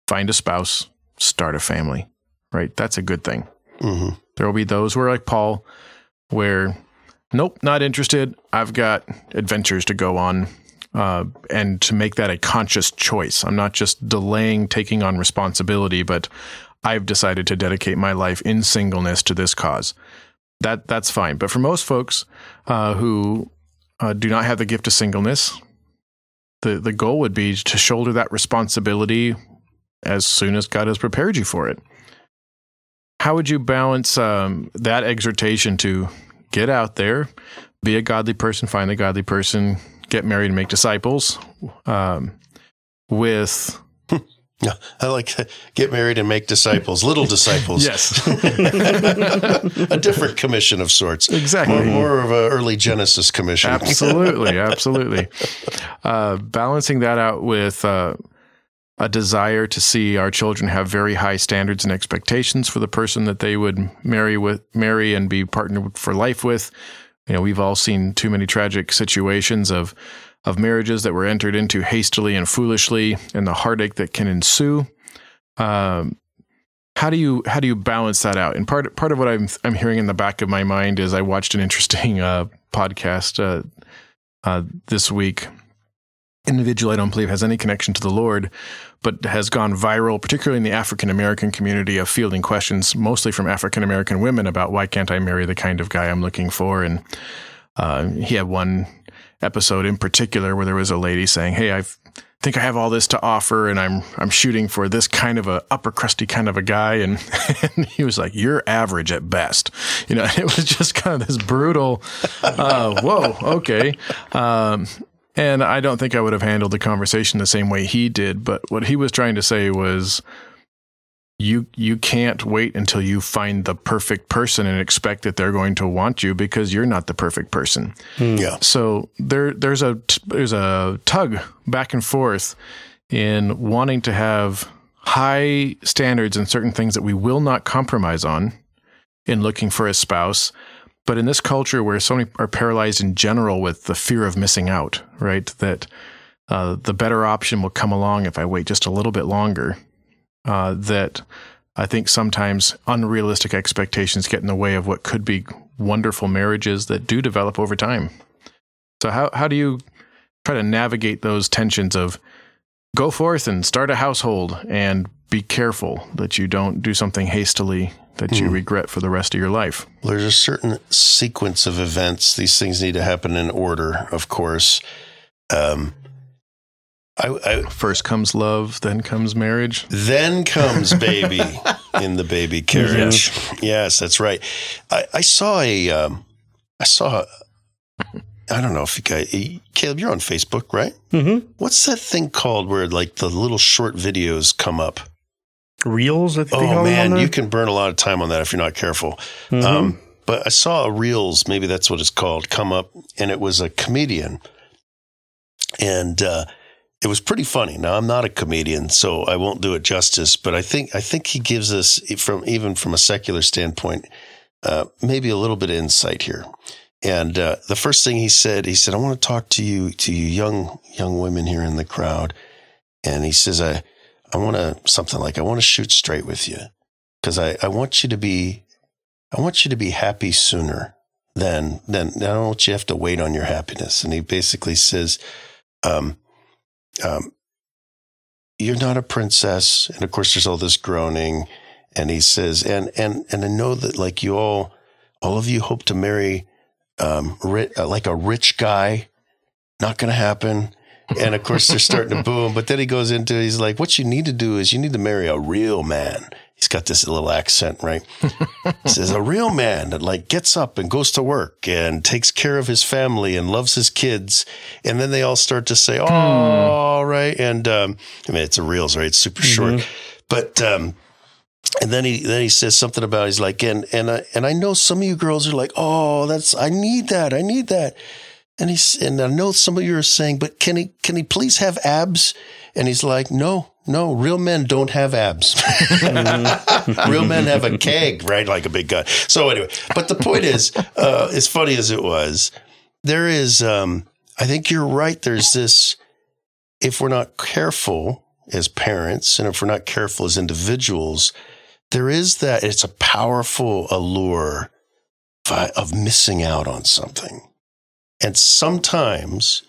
Speaker 2: find a spouse, start a family, right? That's a good thing.
Speaker 3: hmm
Speaker 2: There will be those who are like Paul, where, nope, not interested. I've got adventures to go on. Uh, and to make that a conscious choice. I'm not just delaying taking on responsibility, but I've decided to dedicate my life in singleness to this cause. That that's fine. But for most folks uh, who uh, do not have the gift of singleness, the the goal would be to shoulder that responsibility as soon as God has prepared you for it. How would you balance um, that exhortation to get out there, be a godly person, find a godly person, get married, and make disciples, um, with *laughs*
Speaker 3: Yeah, I like get married and make disciples, little disciples. *laughs*
Speaker 2: yes, *laughs*
Speaker 3: a different commission of sorts.
Speaker 2: exactly.
Speaker 3: More, more of an early Genesis commission.
Speaker 2: absolutely, absolutely. Uh, balancing that out with uh, a desire to see our children have very high standards and expectations for the person that they would marry with, marry and be partnered for life with. You know, we've all seen too many tragic situations of of marriages that were entered into hastily and foolishly, and the heartache that can ensue. Um, how do you how do you balance that out? And part part of what I'm I'm hearing in the back of my mind is I watched an interesting uh, podcast uh, uh, this week. Individual I don't believe has any connection to the Lord, but has gone viral, particularly in the African American community, of fielding questions mostly from African American women about why can't I marry the kind of guy I'm looking for, and uh, he had one episode in particular where there was a lady saying, "Hey, I think I have all this to offer, and I'm I'm shooting for this kind of a upper crusty kind of a guy," and, *laughs* and he was like, "You're average at best," you know. *laughs* It was just kind of this brutal. Uh, whoa, okay. Um, and I don't think I would have handled the conversation the same way he did, but what he was trying to say was you you can't wait until you find the perfect person and expect that they're going to want you because you're not the perfect person. Hmm.
Speaker 3: Yeah.
Speaker 2: So there there's a there's a tug back and forth in wanting to have high standards and certain things that we will not compromise on in looking for a spouse. But in this culture where so many are paralyzed in general with the fear of missing out, right? That uh, the better option will come along if I wait just a little bit longer. Uh, that I think sometimes unrealistic expectations get in the way of what could be wonderful marriages that do develop over time. So how how do you try to navigate those tensions of go forth and start a household and be careful that you don't do something hastily that you
Speaker 3: Hmm.
Speaker 2: regret for the rest of your life?
Speaker 3: There's a certain sequence of events. These things need to happen in order, of course. Um, I, I,
Speaker 2: First comes love, then comes marriage.
Speaker 3: then comes *laughs* baby in the baby carriage. Yes, that's right. I, I saw a, um, I saw, I don't know if you guys, Caleb, you're on Facebook, right?
Speaker 1: Mm-hmm.
Speaker 3: What's that thing called where like the little short videos come up?
Speaker 1: Reels, I think.
Speaker 3: Oh man, you can burn a lot of time on that if you're not careful.
Speaker 1: Mhm.
Speaker 3: Um, but I saw a Reels, maybe that's what it's called, come up, and it was a comedian, and uh, it was pretty funny. Now I'm not a comedian, so I won't do it justice. But I think I think he gives us from even from a secular standpoint, uh, maybe a little bit of insight here. And uh, the first thing he said, he said, "I want to talk to you, to you young young women here in the crowd." And he says, "I I want to something like I want to shoot straight with you because I I want you to be I want you to be happy sooner than than I don't want you to have to wait on your happiness." And he basically says, um, um, "You're not a princess," and of course, there's all this groaning. And he says, "And and and I know that like you all, all of you hope to marry." um, ri- uh, like a rich guy. Not going to happen. And of course, they're starting to boom. But then he goes into, he's like, what you need to do is you need to marry a real man. He's got this little accent, right? He says, a real man that like gets up and goes to work and takes care of his family and loves his kids. And then they all start to say, oh, right. And, um, I mean, it's a reels, right? It's super short. But, um, and then he then he says something about he's like and and I, and I know some of you girls are like oh that's I need that I need that and he's and I know some of you are saying but can he can he please have abs? And he's like no no real men don't have abs. *laughs* Real men have a keg right? Like a big guy. So anyway but the point is *laughs* uh, as funny as it was there is um, I think you're right. There's this if we're not careful as parents, and if we're not careful as individuals, there is that it's a powerful allure of missing out on something. And sometimes,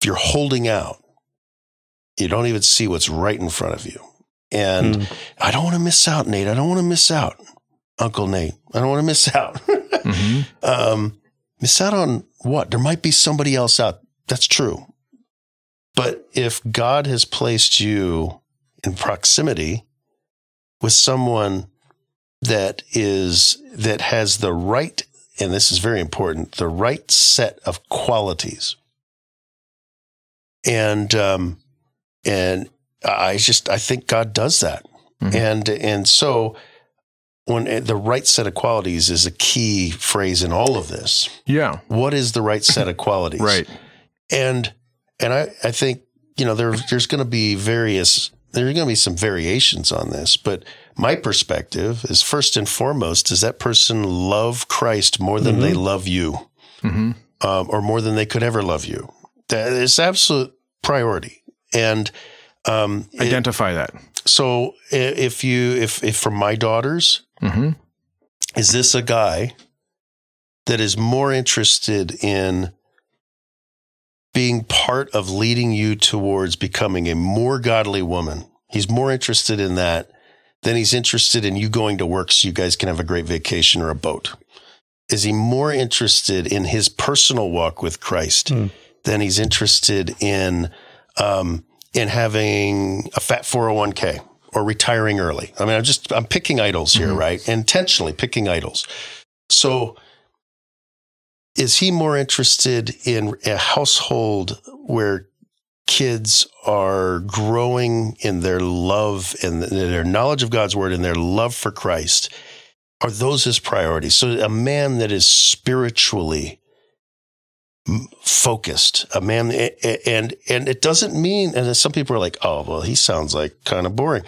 Speaker 3: if you're holding out, you don't even see what's right in front of you. And mm. I don't want to miss out, Nate. I don't want to miss out, Uncle Nate. I don't want to miss out. *laughs* mm-hmm. um, miss out on what? There might be somebody else out. That's true. But if God has placed you in proximity with someone that is, that has the right, and this is very important, the right set of qualities. And, um, and I just, I think God does that. Mm-hmm. And, and so, when eh, the right set of qualities is a key phrase in all of this.
Speaker 2: Yeah.
Speaker 3: What is the right set of *laughs* qualities?
Speaker 2: right.
Speaker 3: And and I, I think, you know, there there's gonna be various there's gonna be some variations on this, but my perspective is first and foremost, does that person love Christ more than mm-hmm. they love you? Mm-hmm. Um, or more than they could ever love you? That is absolute priority. And
Speaker 2: um, identify it, that.
Speaker 3: So if you if if for my daughters, mm-hmm. is this a guy that is more interested in being part of leading you towards becoming a more godly woman? He's more interested in that than he's interested in you going to work so you guys can have a great vacation or a boat. Is he more interested in his personal walk with Christ mm. than he's interested in um, in having a fat 401k or retiring early. I mean, I'm just, I'm picking idols here, mm-hmm. right? Intentionally picking idols. So is he more interested in a household where kids are growing in their love and their knowledge of God's word and their love for Christ? Are those his priorities? So a man that is spiritually focused, a man, and and it doesn't mean. And some people are like, "Oh, well, he sounds like kind of boring."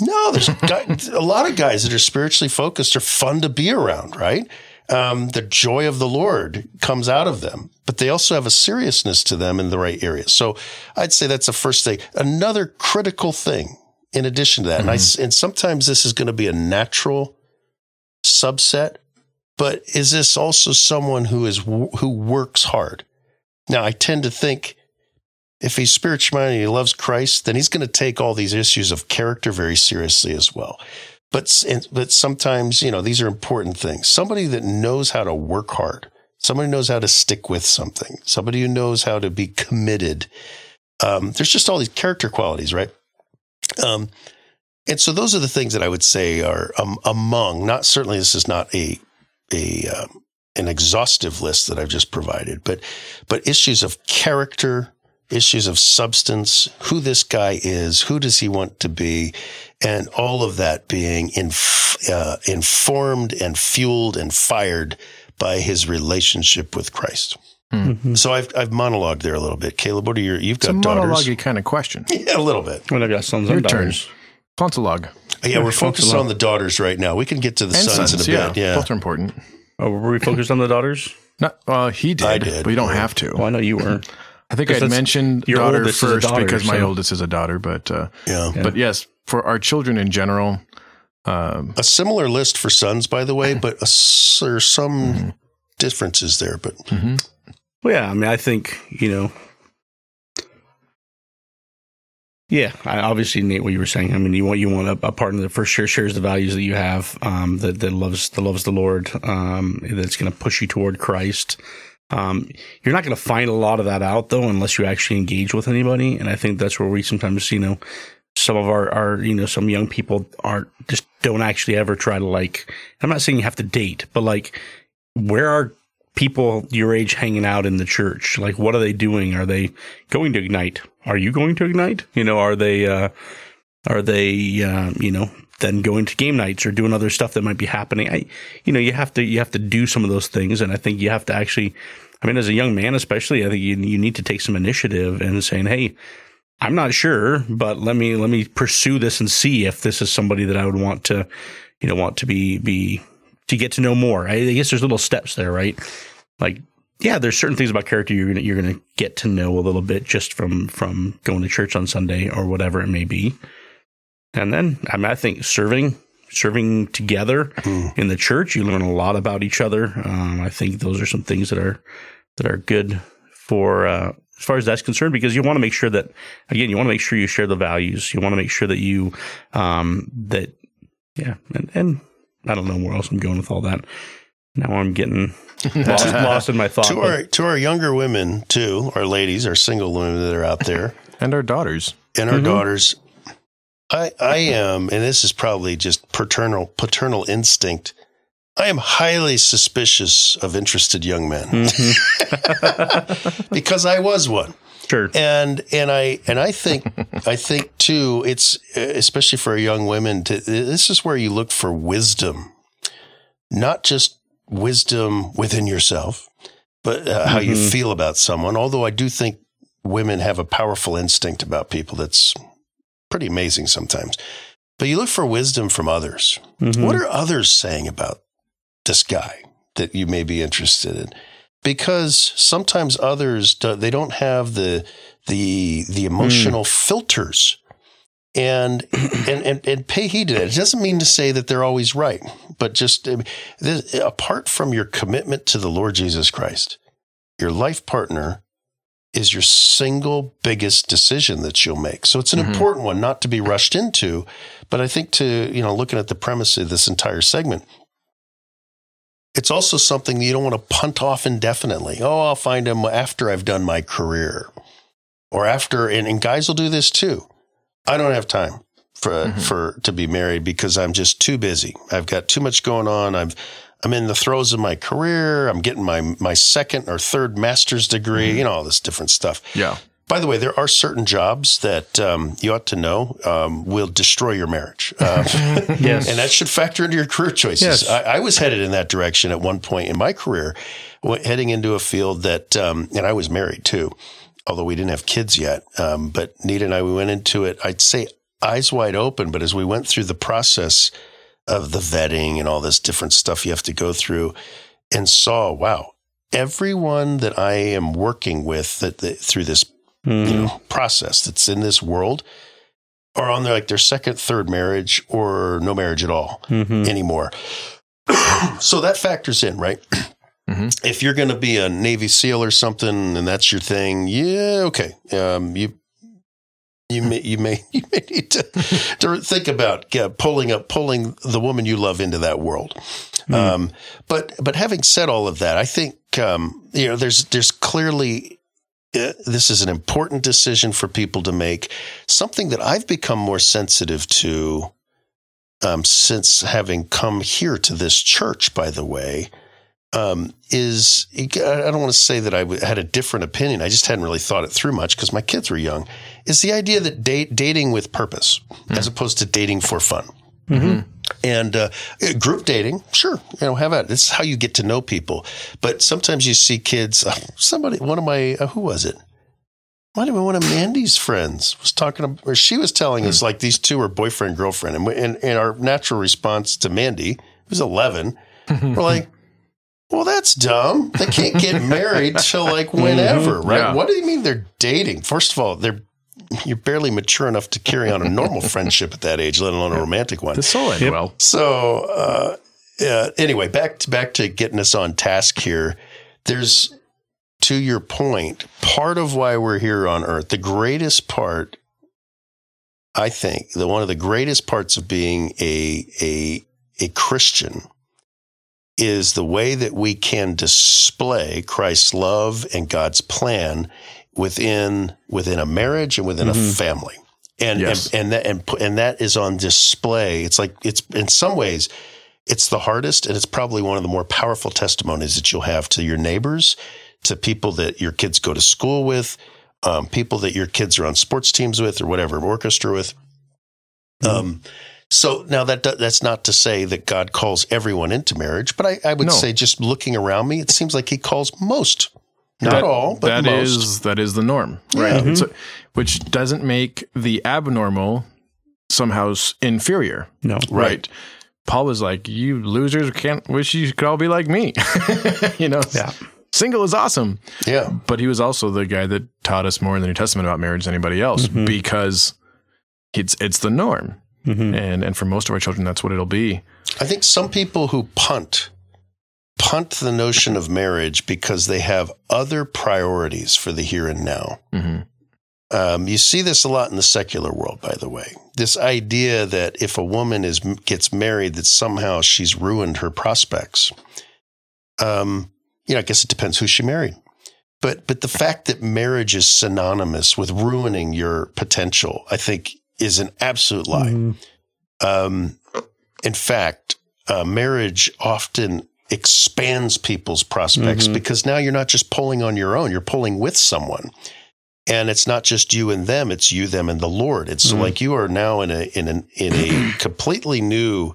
Speaker 3: No, there's *laughs* a lot of guys that are spiritually focused are fun to be around, right? Um, the joy of the Lord comes out of them, but they also have a seriousness to them in the right areas. So I'd say that's the first thing. Another critical thing, in addition to that, mm-hmm. and I and sometimes this is going to be a natural subset but is this also someone who is who works hard? Now, I tend to think if he's spiritual minded and he loves Christ, then he's going to take all these issues of character very seriously as well. But but sometimes you know these are important things. Somebody that knows how to work hard, somebody knows how to stick with something, somebody who knows how to be committed. Um, there's just all these character qualities, right? Um, and so those are the things that I would say are um, among. Not certainly this is not a a um, an exhaustive list that I've just provided, but but issues of character, issues of substance, who this guy is, who does he want to be, and all of that being inf- uh, informed and fueled and fired by his relationship with Christ. Mm-hmm. So I've I've monologued there a little bit. Caleb, what are your? You've got
Speaker 2: it's
Speaker 3: a
Speaker 2: daughters. kind of question. *laughs*
Speaker 3: Yeah, a little bit.
Speaker 1: When I've got sons
Speaker 2: your
Speaker 1: and daughters.
Speaker 2: Turn. Pontalog.
Speaker 3: Yeah, we're focused on the daughters right now. We can get to the sons, sons, in a
Speaker 2: yeah.
Speaker 3: bit. Yeah,
Speaker 2: both are important.
Speaker 1: Oh, were we focused on the daughters?
Speaker 2: Not, well, he did. I did. But you don't have to.
Speaker 1: Well, I know you were. *laughs*
Speaker 2: I think I mentioned your daughter first daughter, because so. my oldest is a daughter, but uh, yeah. But yes, for our children in general,
Speaker 3: um, a similar list for sons, by the way, *laughs* but a, there's some mm-hmm. differences there. But mm-hmm.
Speaker 1: well, yeah, I mean, I think you know Yeah, I, obviously, Nate, what you were saying. I mean, you want you want a, a partner that for sure shares the values that you have, um, that that loves that loves the Lord, um, that's going to push you toward Christ. Um, you're not going to find a lot of that out though, unless you actually engage with anybody. And I think that's where we sometimes, you know, some of our, our, you know, some young people aren't just don't actually ever try to like. I'm not saying you have to date, but like, where are people your age hanging out in the church? Like, what are they doing? Are they going to Ignite? Are you going to Ignite? You know, are they, uh, are they, uh, you know, then going to game nights or doing other stuff that might be happening? I, you know, you have to, you have to do some of those things. And I think you have to actually, I mean, as a young man, especially, I think you, you need to take some initiative and saying, Hey, I'm not sure, but let me, let me pursue this and see if this is somebody that I would want to, you know, want to be, be, to get to know more. I guess there's little steps there, right? Like yeah, there's certain things about character you're gonna you're gonna get to know a little bit just from from going to church on Sunday or whatever it may be. And then I mean, I think serving serving together mm. in the church, you learn a lot about each other. Um, I think those are some things that are that are good for uh, as far as that's concerned, because you want to make sure that again, you want to make sure you share the values. You want to make sure that you um, that yeah, and, and I don't know where else I'm going with all that. Now I'm getting *laughs* lost, lost in my thought.
Speaker 3: To our to our younger women too, our ladies, our single women that are out there, *laughs*
Speaker 2: and our daughters,
Speaker 3: and our mm-hmm. daughters. I I am, and this is probably just paternal paternal instinct. I am highly suspicious of interested young men mm-hmm. *laughs* *laughs* because I was one.
Speaker 1: Sure.
Speaker 3: And and I and I think I think too it's especially for young women to this is where you look for wisdom. Not just wisdom within yourself, but uh, how mm-hmm. you feel about someone. Although I do think women have a powerful instinct about people that's pretty amazing sometimes. But you look for wisdom from others. Mm-hmm. What are others saying about this guy that you may be interested in? Because sometimes others they don't have the the the emotional mm. filters and, *clears throat* and and and pay heed to that. It doesn't mean to say that they're always right, but just uh, this, apart from your commitment to the Lord Jesus Christ, your life partner is your single biggest decision that you'll make. So it's an mm-hmm. important one, not to be rushed into. But I think to you know, looking at the premise of this entire segment, it's also something you don't want to punt off indefinitely. Oh, I'll find him after I've done my career, or after. And, and guys will do this too I don't have time for mm-hmm. for to be married because I'm just too busy. I've got too much going on. I've I'm in the throes of my career. I'm getting my my second or third master's degree. Mm-hmm. You know all this different stuff.
Speaker 2: Yeah.
Speaker 3: By the way, there are certain jobs that um, you ought to know um, will destroy your marriage. Uh, *laughs* yes, *laughs* and that should factor into your career choices. Yes. I, I, was headed in that direction at one point in my career, heading into a field that, um, and I was married too although we didn't have kids yet. Um, but Nita and I, we went into it, I'd say eyes wide open. But as we went through the process of the vetting and all this different stuff you have to go through and saw, wow, everyone that I am working with that, that through this mm-hmm. you know, process that's in this world are on their like their second, third marriage or no marriage at all mm-hmm. anymore. *clears throat* so that factors in, right? Mm-hmm. If you're going to be a Navy SEAL or something, and that's your thing, yeah, okay. Um, you you may you may *laughs* you may need to to think about uh, pulling up pulling the woman you love into that world. Mm. Um, but but having said all of that, I think um, you know there's there's clearly uh, this is an important decision for people to make. Something that I've become more sensitive to um, since having come here to this church. By the way, um, is I don't want to say that I had a different opinion. I just hadn't really thought it through much because my kids were young. Is the idea that date, dating with purpose mm-hmm. as opposed to dating for fun. Mm-hmm. And uh, group dating, sure, you know, have at This is how you get to know people. But sometimes you see kids. Uh, somebody, one of my, uh, who was it? Might have been one of Mandy's friends was talking, or she was telling mm-hmm. us like these two are boyfriend girlfriend, and, and, and our natural response to Mandy, who's eleven, *laughs* we're like well, that's dumb. They can't get *laughs* married till like mm-hmm. whenever, right? Yeah. What do you mean they're dating? First of all, they're you're barely mature enough to carry on a normal *laughs* friendship at that age, let alone a romantic one.
Speaker 2: The soul yep. well.
Speaker 3: So, uh, yeah. Anyway, back to back to getting us on task here. There's to your point, part of why we're here on Earth. The greatest part, I think, the one of the greatest parts of being a a a Christian is the way that we can display Christ's love and God's plan within within a marriage and within mm-hmm. a family. And, yes. and and that and, and that is on display. It's like it's in some ways it's the hardest and it's probably one of the more powerful testimonies that you'll have to your neighbors, to people that your kids go to school with, um, people that your kids are on sports teams with or whatever, orchestra with. Mm-hmm. Um, so now that that's not to say that God calls everyone into marriage, but I, I would no. say just looking around me, it seems like He calls most, not that, all, but
Speaker 2: that
Speaker 3: most.
Speaker 2: Is, that is the norm, right? Yeah. Mm-hmm. So, which doesn't make the abnormal somehow inferior.
Speaker 1: No,
Speaker 2: right. right. Paul was like, "You losers can't wish you could all be like me," *laughs* you know.
Speaker 1: Yeah.
Speaker 2: single is awesome.
Speaker 3: Yeah.
Speaker 2: But he was also the guy that taught us more in the New Testament about marriage than anybody else
Speaker 1: Mhm.
Speaker 2: because it's it's the norm.
Speaker 1: Mhm.
Speaker 2: And and for most of our children that's what it'll be.
Speaker 3: I think some people who punt punt the notion of marriage because they have other priorities for the here and now.
Speaker 2: Mhm.
Speaker 3: Um, you see this a lot in the secular world, by the way. This idea that if a woman is gets married, that somehow she's ruined her prospects. Um, you know, I guess it depends who she married. But but the fact that marriage is synonymous with ruining your potential, I think, is an absolute lie.
Speaker 1: Mhm.
Speaker 3: Um, in fact, uh, marriage often expands people's prospects
Speaker 1: Mhm.
Speaker 3: because now you're not just pulling on your own, you're pulling with someone. And it's not just you and them, it's you, them, and the Lord. It's
Speaker 1: Mhm.
Speaker 3: like you are now in a in an in a *clears throat* completely new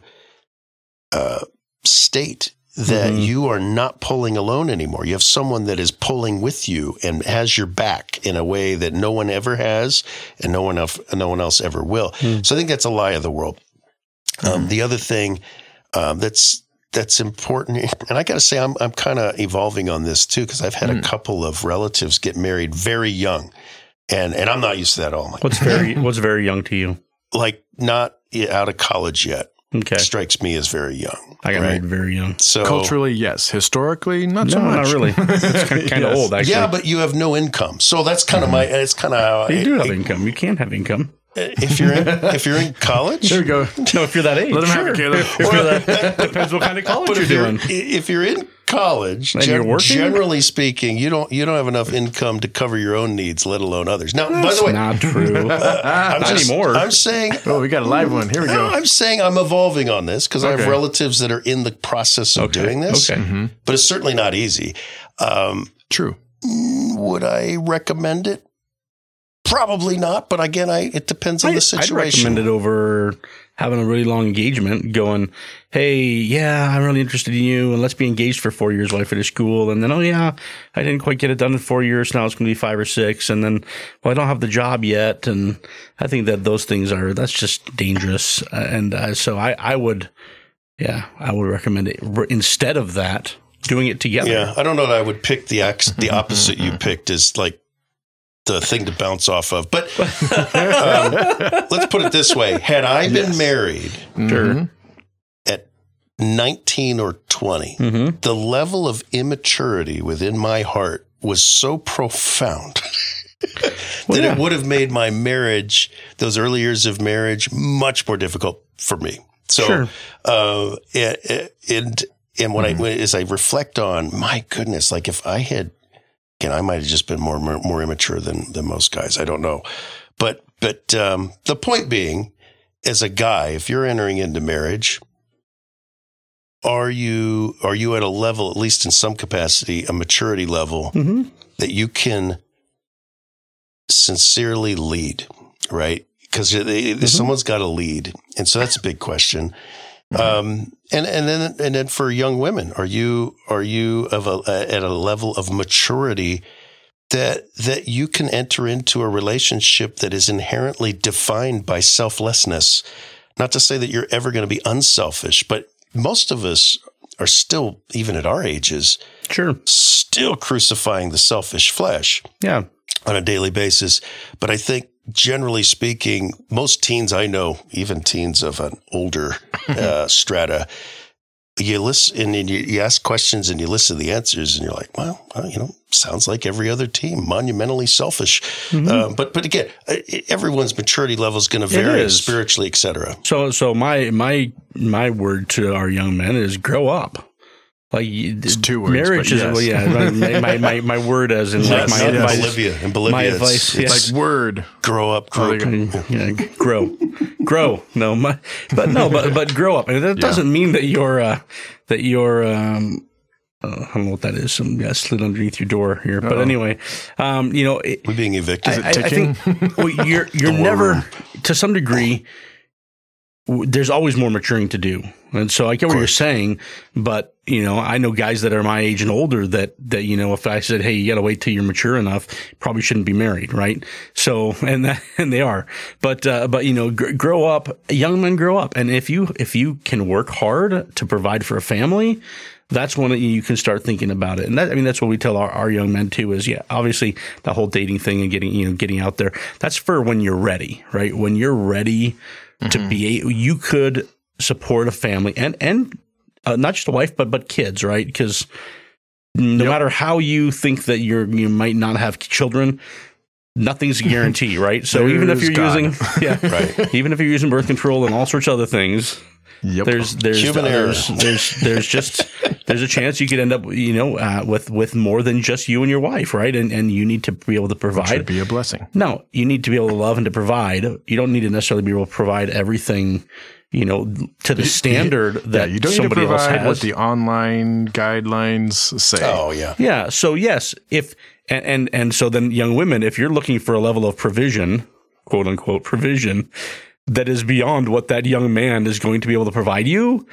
Speaker 3: uh, state that
Speaker 1: Mhm.
Speaker 3: you are not pulling alone anymore. You have someone that is pulling with you and has your back in a way that no one ever has and no one else no one else ever will.
Speaker 1: Mhm.
Speaker 3: So I think that's a lie of the world. Um, the other thing um, that's that's important, and I got to say, I'm I'm kind of evolving on this too because I've had a
Speaker 2: Mm.
Speaker 3: couple of relatives get married very young, and and I'm not used to that at all. Like,
Speaker 1: What's very what's very young to you?
Speaker 3: like not out of college yet
Speaker 1: Okay,
Speaker 3: strikes me as very young.
Speaker 1: I got
Speaker 3: right?
Speaker 1: married very young.
Speaker 3: So
Speaker 2: Culturally, yes. Historically, not so much.
Speaker 1: not really. *laughs* It's kind of,
Speaker 2: Yes.
Speaker 1: old, actually.
Speaker 3: yeah, but you have no income, so that's kind of my. Mm-hmm. It's kind of how
Speaker 1: you
Speaker 3: I-
Speaker 1: do have income. You can't have income.
Speaker 3: Uh, if you're in, if you're in college.
Speaker 2: There we go.
Speaker 1: No, if you're that age,
Speaker 2: Let him have it,
Speaker 1: sure.
Speaker 2: Caleb.
Speaker 1: If you're that, depends what kind of *laughs* college you're
Speaker 3: if you're,
Speaker 1: doing.
Speaker 3: if you're in college,
Speaker 1: And you're working?
Speaker 3: generally speaking, you don't you don't have enough income to cover your own needs, let alone others. Now, by the way,
Speaker 1: not true. *laughs*
Speaker 3: I'm
Speaker 1: not
Speaker 3: just-
Speaker 1: anymore.
Speaker 3: I'm saying
Speaker 2: Oh, we got a live one. Here we go.
Speaker 3: I'm saying I'm evolving on this because I have relatives that are in the process of
Speaker 1: Okay,
Speaker 3: doing this.
Speaker 1: okay.
Speaker 2: Mhm.
Speaker 3: But it's certainly not easy. Um,
Speaker 2: True.
Speaker 3: would I recommend it? Probably not, but again, I it depends on
Speaker 1: I,
Speaker 3: the
Speaker 1: I'd
Speaker 3: situation.
Speaker 1: recommend it over having a really long engagement. Going, hey, yeah, I'm really interested in you, and let's be engaged for four years while I finish school. And then, oh yeah, I didn't quite get it done in four years. Now it's going to be five or six. And then, well, I don't have the job yet. And I think that those things are that's just dangerous. Uh, and uh, so I, I would, yeah, I would recommend it instead of that. Doing it together.
Speaker 3: Yeah, I don't know that I would pick the ex- the opposite you picked is like the thing to bounce off of. But *laughs* um, let's put it this way: had I been
Speaker 2: Yes.
Speaker 3: married
Speaker 1: Sure.
Speaker 2: Mhm.
Speaker 3: at nineteen or twenty,
Speaker 1: Mm-hmm.
Speaker 3: the level of immaturity within my heart was so profound.
Speaker 1: Well, *laughs*
Speaker 3: that
Speaker 1: yeah.
Speaker 3: it would have made my marriage, those early years of marriage, much more difficult for me. So,
Speaker 1: Sure.
Speaker 3: uh, and and, and when
Speaker 1: Mm-hmm.
Speaker 3: I as I reflect on, my goodness, like if I had, again, I might have just been more more immature than than most guys. I don't know, but but um, the point being, as a guy, if you're entering into marriage. Are you are you at a level, at least in some capacity, a maturity level
Speaker 1: Mm-hmm.
Speaker 3: that you can sincerely lead, right? Because
Speaker 1: Mhm.
Speaker 3: someone's got to lead, and so that's a big question. Um, and and then and then for young women, are you are you of a at a level of maturity that that you can enter into a relationship that is inherently defined by selflessness? Not to say that you're ever going to be unselfish, but most of us are still, even at our ages,
Speaker 1: Sure.
Speaker 3: still crucifying the selfish flesh
Speaker 1: Yeah.
Speaker 3: on a daily basis. But I think generally speaking, most teens I know, even teens of an older *laughs* uh, strata, you listen and you, you ask questions and you listen to the answers and you're like, well, well, you know, sounds like every other team, monumentally selfish.
Speaker 1: Mhm.
Speaker 3: Um, but but again, uh, everyone's maturity level is going to vary spiritually, et cetera.
Speaker 1: So, so my my my word to our young men is grow up. Like
Speaker 2: It's two words,
Speaker 1: Marriage
Speaker 2: but
Speaker 1: is well,
Speaker 2: yes.
Speaker 1: yeah. My, my, *laughs* my word as in like
Speaker 3: Yes,
Speaker 1: my
Speaker 3: in
Speaker 1: advice.
Speaker 3: Bolivia, in Bolivia,
Speaker 1: my
Speaker 3: it's-
Speaker 1: advice,
Speaker 3: it's
Speaker 1: yes.
Speaker 2: Like word.
Speaker 3: grow up, grow
Speaker 2: go.
Speaker 1: Yeah, grow, grow. No, my, but no, but but grow up. And that
Speaker 2: Yeah.
Speaker 1: doesn't mean that you're uh, that you're. Um, uh, I don't know what that is. Some guy slid underneath your door here. But
Speaker 2: Uh-oh.
Speaker 1: anyway, um, you know, it,
Speaker 3: We're being evicted.
Speaker 1: I, I- I think well, you're *laughs* you're never
Speaker 3: room.
Speaker 1: to some degree. w- There's always more maturing to do, and so I get what you're saying. But you know, I know guys that are my age and older that, that, you know, if I said, Hey, you got to wait till you're mature enough, probably shouldn't be married. Right. So, *laughs* and that, and they are, but, uh, but, you know, gr- grow up, young men grow up. And if you, if you can work hard to provide for a family, that's when you can start thinking about it. And that, I mean, that's what we tell our, our young men too is, yeah, obviously the whole dating thing and getting, you know, getting out there. That's for when you're ready, right? When you're ready mm-hmm. to be, you could support a family and, and uh, not just a wife, but but kids, right? Because no yep. matter how you think that you're you might not have children, nothing's a guarantee, right? So *laughs* even if you're God. using *laughs* yeah, right. even if you're using birth control and all sorts of other things, Yep. There's there's Human there's, there's there's just there's a chance you could end up you know uh, with with more than just you and your wife, right? And and you need to be able to provide. Which
Speaker 2: would be a blessing.
Speaker 1: No, you need to be able to love and to provide. You don't need to necessarily be able to provide everything you know, to the standard that yeah, you don't somebody need to provide else has.
Speaker 2: What the online guidelines say.
Speaker 3: Oh yeah,
Speaker 1: yeah. So yes, if and, and and so then young women, if you're looking for a level of provision, quote unquote provision, that is beyond what that young man is going to be able to provide you,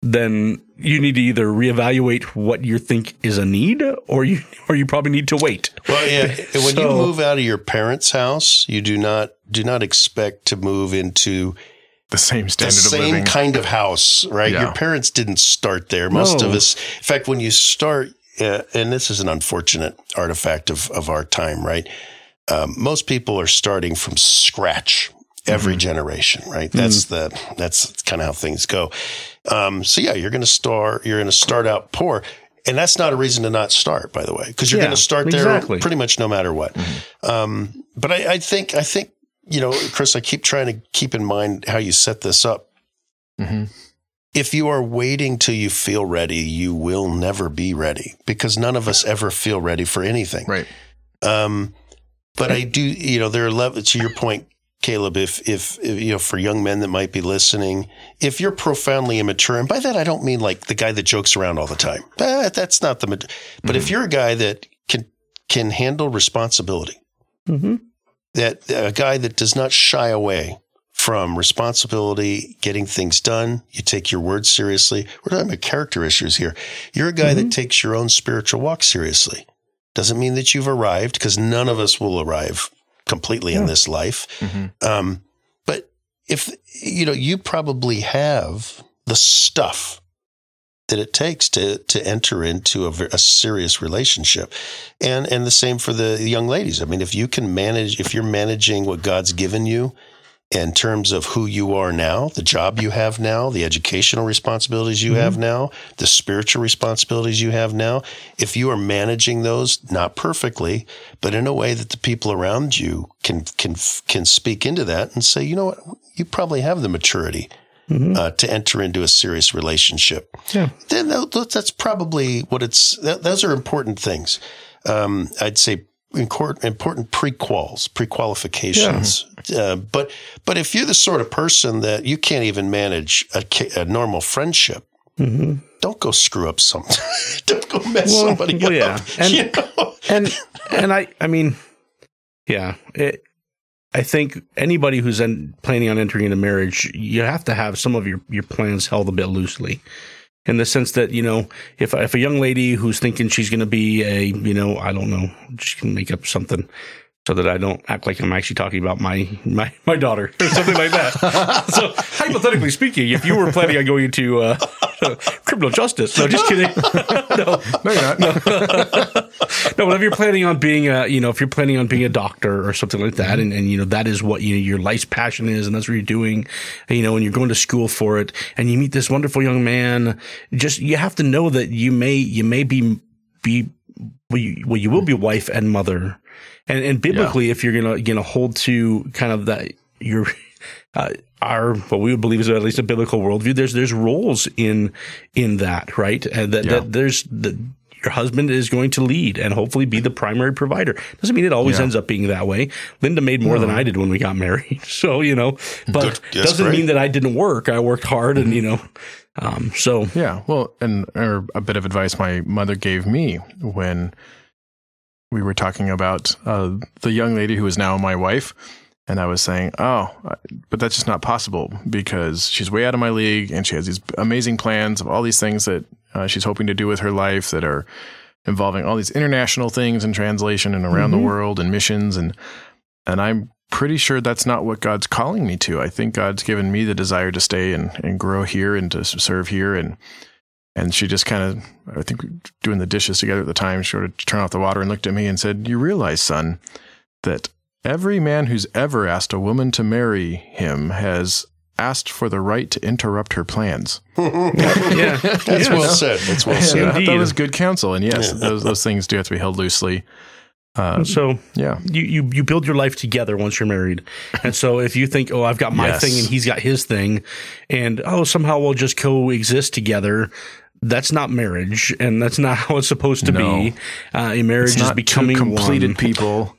Speaker 1: then you need to either reevaluate what you think is a need or you or you probably need to wait.
Speaker 3: Well, yeah, *laughs* when so, you move out of your parents' house, you do not do not expect to move into
Speaker 2: the same standard the
Speaker 3: same
Speaker 2: living.
Speaker 3: kind of house, right? Yeah. Your parents didn't start there. Most no. of us, in fact, when you start, uh, and this is an unfortunate artifact of, of our time, right? Um, most people are starting from scratch every mm-hmm. generation, right? That's mm-hmm. the that's kind of how things go. Um, so yeah, you're going to start you're going to start out poor, and that's not a reason to not start, by the way, because you're yeah, going to start there exactly. pretty much no matter what. Mm-hmm. Um, but I, I, think I think you know, Chris, I keep trying to keep in mind how you set this up. Mm-hmm. If you are waiting till you feel ready, you will never be ready because none of us ever feel ready for anything.
Speaker 2: Right.
Speaker 3: Um, but I do, you know, there are levels to your point, Caleb. If, if, if, you know, for young men that might be listening, if you're profoundly immature, and by that I don't mean like the guy that jokes around all the time. That, that's not the. But mm-hmm. if you're a guy that can can handle responsibility, mm-hmm that a guy that does not shy away from responsibility, getting things done. You take your words seriously. We're talking about character issues here. You're a guy mm-hmm. that takes your own spiritual walk seriously. Doesn't mean that you've arrived because none of us will arrive completely yeah. in this life. Mm-hmm. Um, but if, you know, you probably have the stuff that it takes to to enter into a, a, serious relationship, and and the same for the young ladies. I mean, if you can manage, if you're managing what God's given you in terms of who you are now, the job you have now, the educational responsibilities you mm-hmm. have now, the spiritual responsibilities you have now, if you are managing those not perfectly, but in a way that the people around you can can can speak into that and say, you know what, you probably have the maturity mm-hmm. uh, to enter into a serious relationship. Yeah. Then that's probably what it's, those are important things. Um, I'd say important pre-quals, pre-qualifications. Yeah. Uh, but, but if you're the sort of person that you can't even manage a, a normal friendship, mm-hmm. don't go screw up some, *laughs* don't go mess well, somebody well,
Speaker 1: up. Yeah. *laughs* And, you know? and, and I, I mean, yeah, it, I think anybody who's planning on entering into marriage, you have to have some of your, your plans held a bit loosely. In the sense that, you know, if, if a young lady who's thinking she's going to be a, you know, I don't know, she can make up something so that I don't act like I'm actually talking about my my, my daughter *laughs* or something like that. *laughs* so hypothetically speaking, if you were planning on going into uh, *laughs* criminal justice, no, just kidding. no, no, you're not. No. no, but if you're planning on being a, you know, if you're planning on being a doctor or something like that, and, and you know that is what you know, your life's passion is, and that's what you're doing, and, you know, and you're going to school for it, and you meet this wonderful young man, just you have to know that you may you may be be well, you, well, you will be wife and mother and and biblically, yeah. if you're gonna gonna hold to kind of that your uh, our what we would believe is at least a biblical worldview, there's there's roles in in that, right? And that, yeah. that there's the your husband is going to lead and hopefully be the primary provider. Doesn't mean it always yeah. ends up being that way. Linda made more no. than I did when we got married. *laughs* So, you know, but doesn't great. mean that I didn't work. I worked hard and, you know, um, so.
Speaker 2: Yeah. Well, and or a bit of advice my mother gave me when we were talking about uh, the young lady who is now my wife. And I was saying, oh, but that's just not possible because she's way out of my league and she has these amazing plans of all these things that uh, she's hoping to do with her life that are involving all these international things and translation and around
Speaker 1: Mhm.
Speaker 2: the world and missions and and I'm pretty sure that's not what God's calling me to. I think God's given me the desire to stay and, and grow here and to serve here and and she just kind of I think doing the dishes together at the time, she sort of turned off the water and looked at me and said, "You realize, son, that every man who's ever asked a woman to marry him has asked for the right to interrupt her plans." *laughs*
Speaker 1: yeah,
Speaker 3: That's
Speaker 1: Yeah,
Speaker 3: well
Speaker 1: no.
Speaker 3: said. That's well
Speaker 2: And I
Speaker 3: said.
Speaker 2: thought that was good counsel. And yes,
Speaker 3: Yeah.
Speaker 2: those those things do have to be held loosely. Uh,
Speaker 1: So
Speaker 2: yeah,
Speaker 1: you, you you build your life together once you're married, and so if you think, oh, I've got my
Speaker 2: Yes.
Speaker 1: thing and he's got his thing, and oh, somehow we'll just coexist together. That's not marriage, and that's not *laughs* how it's supposed to
Speaker 2: No.
Speaker 1: be. Uh, a marriage
Speaker 2: it's
Speaker 1: is
Speaker 2: not
Speaker 1: becoming
Speaker 2: two completed
Speaker 1: one.
Speaker 2: people,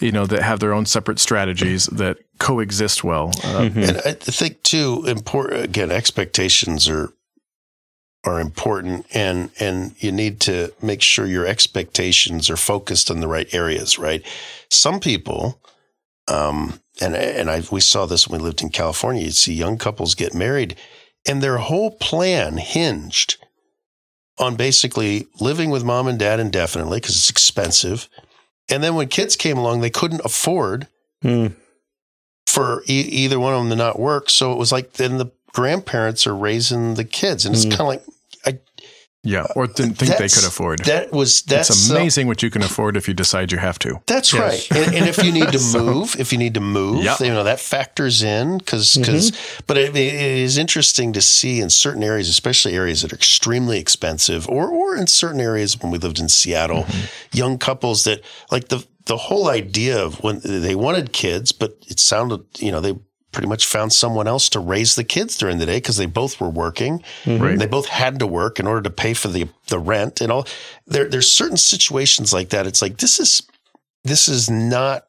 Speaker 2: you know, that have their own separate strategies that coexist well. Uh,
Speaker 1: Mhm.
Speaker 3: And I think too, important again, expectations are are important, and and you need to make sure your expectations are focused on the right areas. Right? Some people, um, and and I we saw this when we lived in California. You'd see young couples get married, and their whole plan hinged on basically living with mom and dad indefinitely because it's expensive. And then when kids came along, they couldn't afford
Speaker 1: Mm.
Speaker 3: for e- either one of them to not work. So it was like then the grandparents are raising the kids, and it's
Speaker 1: Mm.
Speaker 3: kind of like
Speaker 2: yeah, or didn't think they could afford.
Speaker 3: that was that's
Speaker 2: it's
Speaker 3: uh,
Speaker 2: amazing what you can afford if you decide you have to.
Speaker 3: that's
Speaker 1: Yes.
Speaker 3: right. And, and if you need to *laughs*
Speaker 2: So-
Speaker 3: move, if you need to move,
Speaker 2: Yep.
Speaker 3: you know that factors in because
Speaker 1: Mm-hmm.
Speaker 3: but it, it is interesting to see in certain areas, especially areas that are extremely expensive, or or in certain areas when we lived in Seattle,
Speaker 2: Mm-hmm.
Speaker 3: young couples that like the the whole idea of when they wanted kids, but it sounded you know they pretty much found someone else to raise the kids during the day because they both were working.
Speaker 2: Right.
Speaker 3: They both had to work in order to pay for the the rent and all. There there's certain situations like that. It's like this is this is not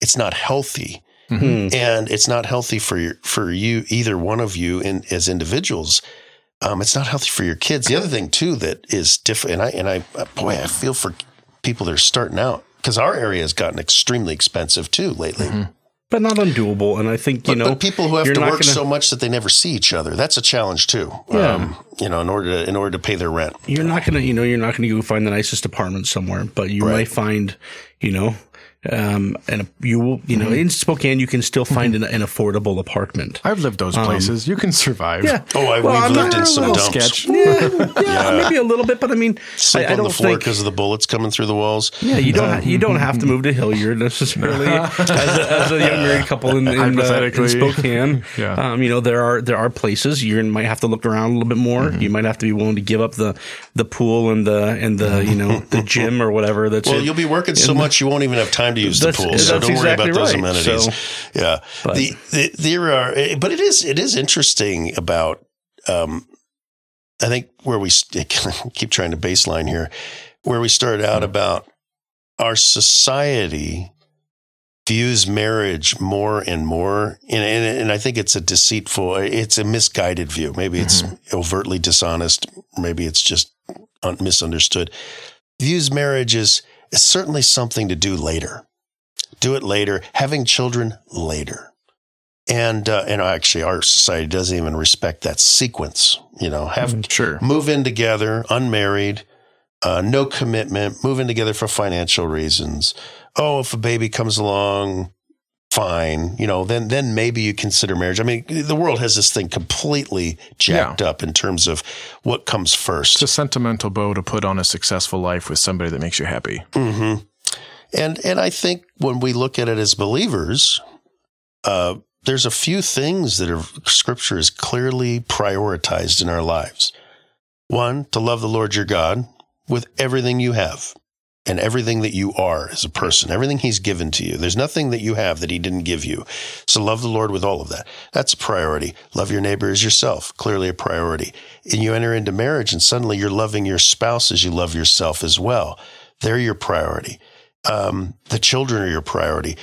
Speaker 3: it's not healthy.
Speaker 1: Mm.
Speaker 3: And it's not healthy for your for you either one of you in as individuals. Um, it's not healthy for your kids. The other thing too that is different, and I and I boy, I feel for people that are starting out because our area has gotten extremely expensive too lately.
Speaker 1: But not undoable, and I think you
Speaker 3: But,
Speaker 1: know
Speaker 3: but people who have to work
Speaker 1: gonna-
Speaker 3: so much that they never see each other, that's a challenge too.
Speaker 1: Yeah.
Speaker 3: Um, you know, in order to in order to pay their rent.
Speaker 1: you're not gonna you know you're not gonna go find the nicest apartment somewhere, but you
Speaker 3: Right.
Speaker 1: might find you know. Um, and you will, you know,
Speaker 3: Mm-hmm.
Speaker 1: in Spokane, you can still find an, an affordable apartment.
Speaker 2: I've lived those places. you can survive.
Speaker 1: Yeah.
Speaker 3: Oh, I,
Speaker 1: Well,
Speaker 3: we've
Speaker 1: I'm
Speaker 3: lived in some
Speaker 1: a
Speaker 3: dumps.
Speaker 2: sketch. *laughs*
Speaker 1: Yeah, yeah, maybe a little bit, but I mean,
Speaker 3: Sleep
Speaker 1: I, I
Speaker 3: on the
Speaker 1: don't
Speaker 3: floor because of the bullets coming through the walls.
Speaker 1: Yeah, you don't. you don't have to move to Hillyard necessarily *laughs* as, a, as a young married couple in, in, uh, in Spokane. *laughs*
Speaker 2: Yeah.
Speaker 1: Um, you know there are there are places you might have to look around a little bit more.
Speaker 3: Mm-hmm.
Speaker 1: You might have to be willing to give up the the pool and the and the you know the gym or whatever. That's
Speaker 3: Well,
Speaker 1: it.
Speaker 3: you'll be working so much you won't even have time to use the pool. So don't worry
Speaker 1: exactly
Speaker 3: about those
Speaker 1: right.
Speaker 3: amenities.
Speaker 1: So-
Speaker 3: yeah,
Speaker 1: But-
Speaker 3: the, the there are, eh, but it is it is interesting about. Um, I think where we *laughs* keep trying to baseline here, where we started out hmm. about our society views marriage more and more, and, and, and I think it's a deceitful, it's a misguided view. Maybe it's mm-hmm. overtly dishonest. Maybe it's just misunderstood. Views marriage as, as certainly something to do later. Do it later. Having children later. And uh, and actually, our society doesn't even respect that sequence. You know, have
Speaker 2: Sure.
Speaker 3: move in together, unmarried, uh, no commitment, move in together for financial reasons. Oh, if a baby comes along, fine. You know, then then maybe you consider marriage. I mean, the world has this thing completely jacked up in terms of what comes first.
Speaker 2: It's a sentimental bow to put on a successful life with somebody that makes you happy.
Speaker 3: Mm-hmm. And and I think when we look at it as believers, uh, there's a few things that are Scripture is clearly prioritized in our lives. One, to love the Lord your God with everything you have and everything that you are as a person, everything He's given to you. There's nothing that you have that He didn't give you. So love the Lord with all of that. That's a priority. Love your neighbor as yourself, clearly a priority. And you enter into marriage, and suddenly you're loving your spouse as you love yourself as well. They're your priority. Um, the children are your priority.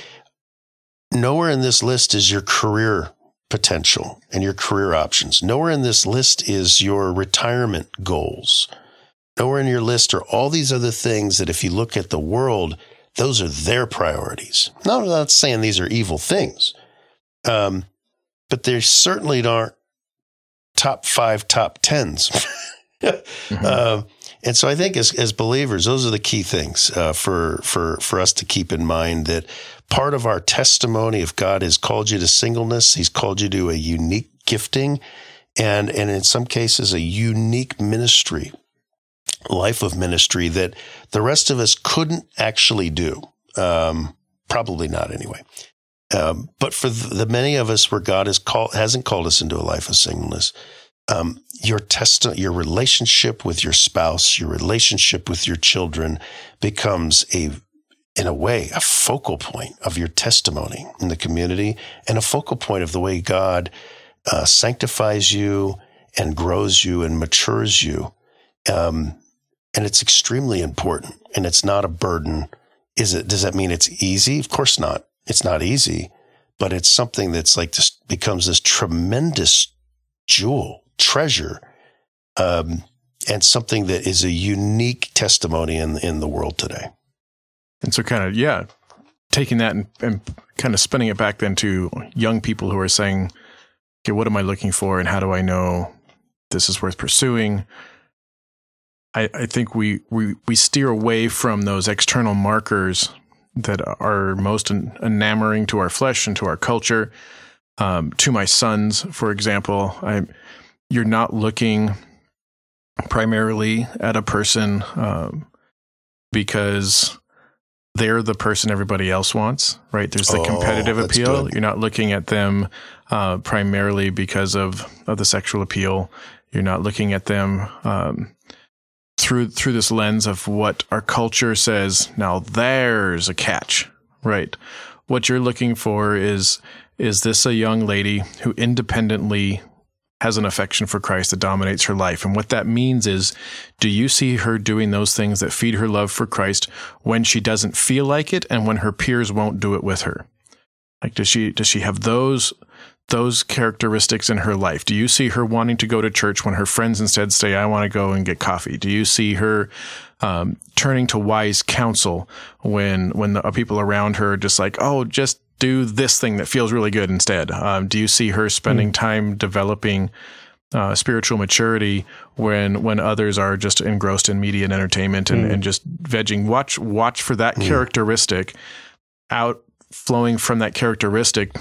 Speaker 3: Nowhere in this list is your career potential and your career options. Nowhere in this list is your retirement goals. Nowhere in your list are all these other things that if you look at the world, those are their priorities. No, I'm not saying these are evil things, um, but they certainly aren't top five, top tens. *laughs* mm-hmm. uh, and so I think as, as believers, those are the key things uh, for, for, for us to keep in mind that part of our testimony, if God has called you to singleness, he's called you to a unique gifting and, and in some cases, a unique ministry, life of ministry that the rest of us couldn't actually do. Um, probably not anyway. Um, but for the, many of us where God has called, hasn't called us into a life of singleness, um, your test, your relationship with your spouse, your relationship with your children becomes a, in a way, a focal point of your testimony in the community and a focal point of the way God uh, sanctifies you and grows you and matures you. Um, and it's extremely important and it's not a burden. Is it, does that mean it's easy? Of course not. It's not easy, but it's something that's like this becomes this tremendous jewel treasure, um, and something that is a unique testimony in in the world today.
Speaker 2: And so, kind of, yeah, taking that and, and kind of spinning it back then to young people who are saying, "Okay, what am I looking for, and how do I know this is worth pursuing?" I, I think we, we we steer away from those external markers that are most enamoring to our flesh and to our culture. Um, to my sons, for example, I you're not looking primarily at a person um, because they're the person everybody else wants, right? There's the oh, competitive appeal. Good. You're not looking at them uh, primarily because of, of the sexual appeal. You're not looking at them um, through through this lens of what our culture says. Now there's a catch, right? What you're looking for is is this a young lady who independently has an affection for Christ that dominates her life. And what that means is, do you see her doing those things that feed her love for Christ when she doesn't feel like it and when her peers won't do it with her? Like, does she, does she have those, those characteristics in her life? Do you see her wanting to go to church when her friends instead say, I want to go and get coffee? Do you see her, um, turning to wise counsel when, when the people around her are just like, oh, just do this thing that feels really good instead? Um, do you see her spending mm. time developing uh, spiritual maturity when when others are just engrossed in media and entertainment and, mm. and just vegging? Watch watch for that mm. characteristic out flowing from that characteristic.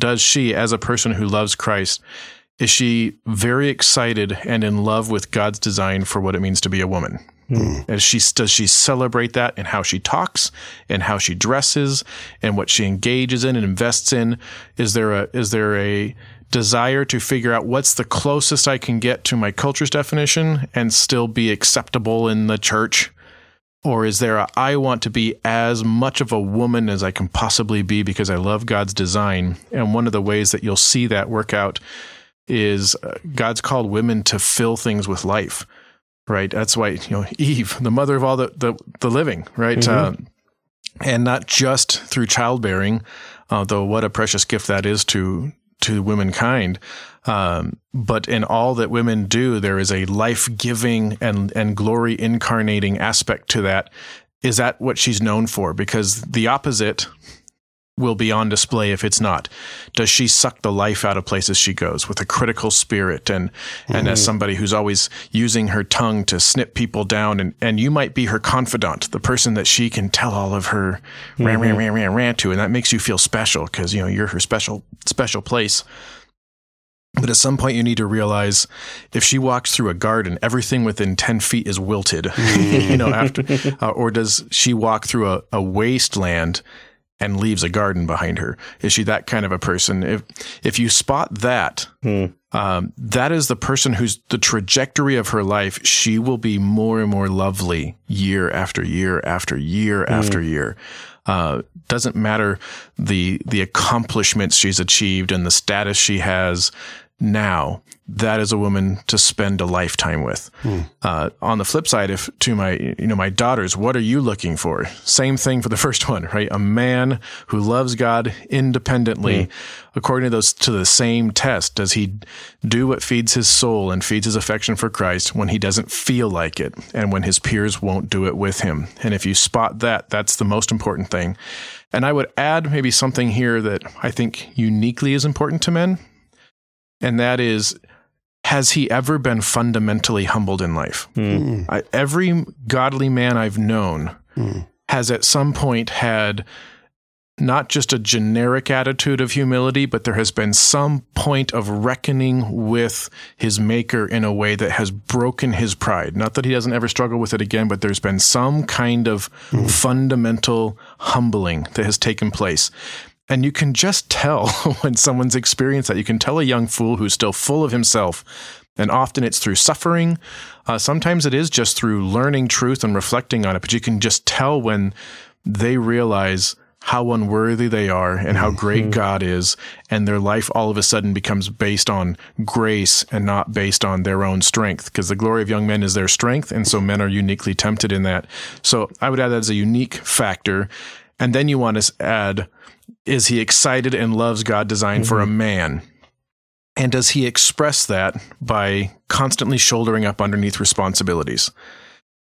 Speaker 2: Does she, as a person who loves Christ, is she very excited and in love with God's design for what it means to be a woman? Mm. As she does she celebrate that in how she talks and how she dresses and what she engages in and invests in? Is there a is there a desire to figure out what's the closest I can get to my culture's definition and still be acceptable in the church? Or is there a I want to be as much of a woman as I can possibly be because I love God's design? And one of the ways that you'll see that work out is uh, God's called women to fill things with life right? That's why you know Eve, the mother of all the the, the living, right? Mm-hmm. Uh, and not just through childbearing, uh, though what a precious gift that is to to womankind. Um, but in all that women do, there is a life giving and and glory incarnating aspect to that. Is that what she's known for? Because the opposite will be on display if it's not. Does she suck the life out of places she goes with a critical spirit and mm-hmm. and as mm-hmm. somebody who's always using her tongue to snip people down and and you might be her confidant, the person that she can tell all of her mm-hmm. rant, rant, rant, rant, rant to, and that makes you feel special because you know you're her special special place. But at some point, you need to realize if she walks through a garden, everything within 10 feet is wilted, *laughs* you know, after, *laughs* uh, or does she walk through a, a wasteland and leaves a garden behind her. Is she that kind of a person? If if you spot that, hmm. um, that is the person who's the trajectory of her life. She will be more and more lovely year after year after year hmm. after year. Uh, doesn't matter the the accomplishments she's achieved and the status she has now that is a woman to spend a lifetime with. Hmm. Uh, on the flip side, if to my you know my daughters, what are you looking for? Same thing for the *laughs* first one, right? A man who loves God independently, hmm. according to those to the same test. Does he do what feeds his soul and feeds his affection for Christ when he doesn't feel like it, and when his peers won't do it with him? And if you spot that, that's the most important thing. And I would add maybe something here that I think uniquely is important to men, and that is has he ever been fundamentally humbled in life? Hmm. I, every godly man I've known hmm. has at some point had not just a generic attitude of humility, but there has been some point of reckoning with his maker in a way that has broken his pride. Not that he doesn't ever struggle with it again, but there's been some kind of hmm. fundamental humbling that has taken place. And you can just tell *laughs* when someone's experienced that. You can tell a young fool who's still full of himself. And often it's through suffering. Uh, sometimes it is just through learning truth and reflecting on it. But you can just tell when they realize how unworthy they are and how great God is, and their life all of a sudden becomes based on grace and not based on their own strength. Because the glory of young men is their strength, and so men are uniquely tempted in that. So I would add that as a unique factor. And then you want to add, is he excited and loves God designed for a man? And does he express that by constantly shouldering up underneath responsibilities?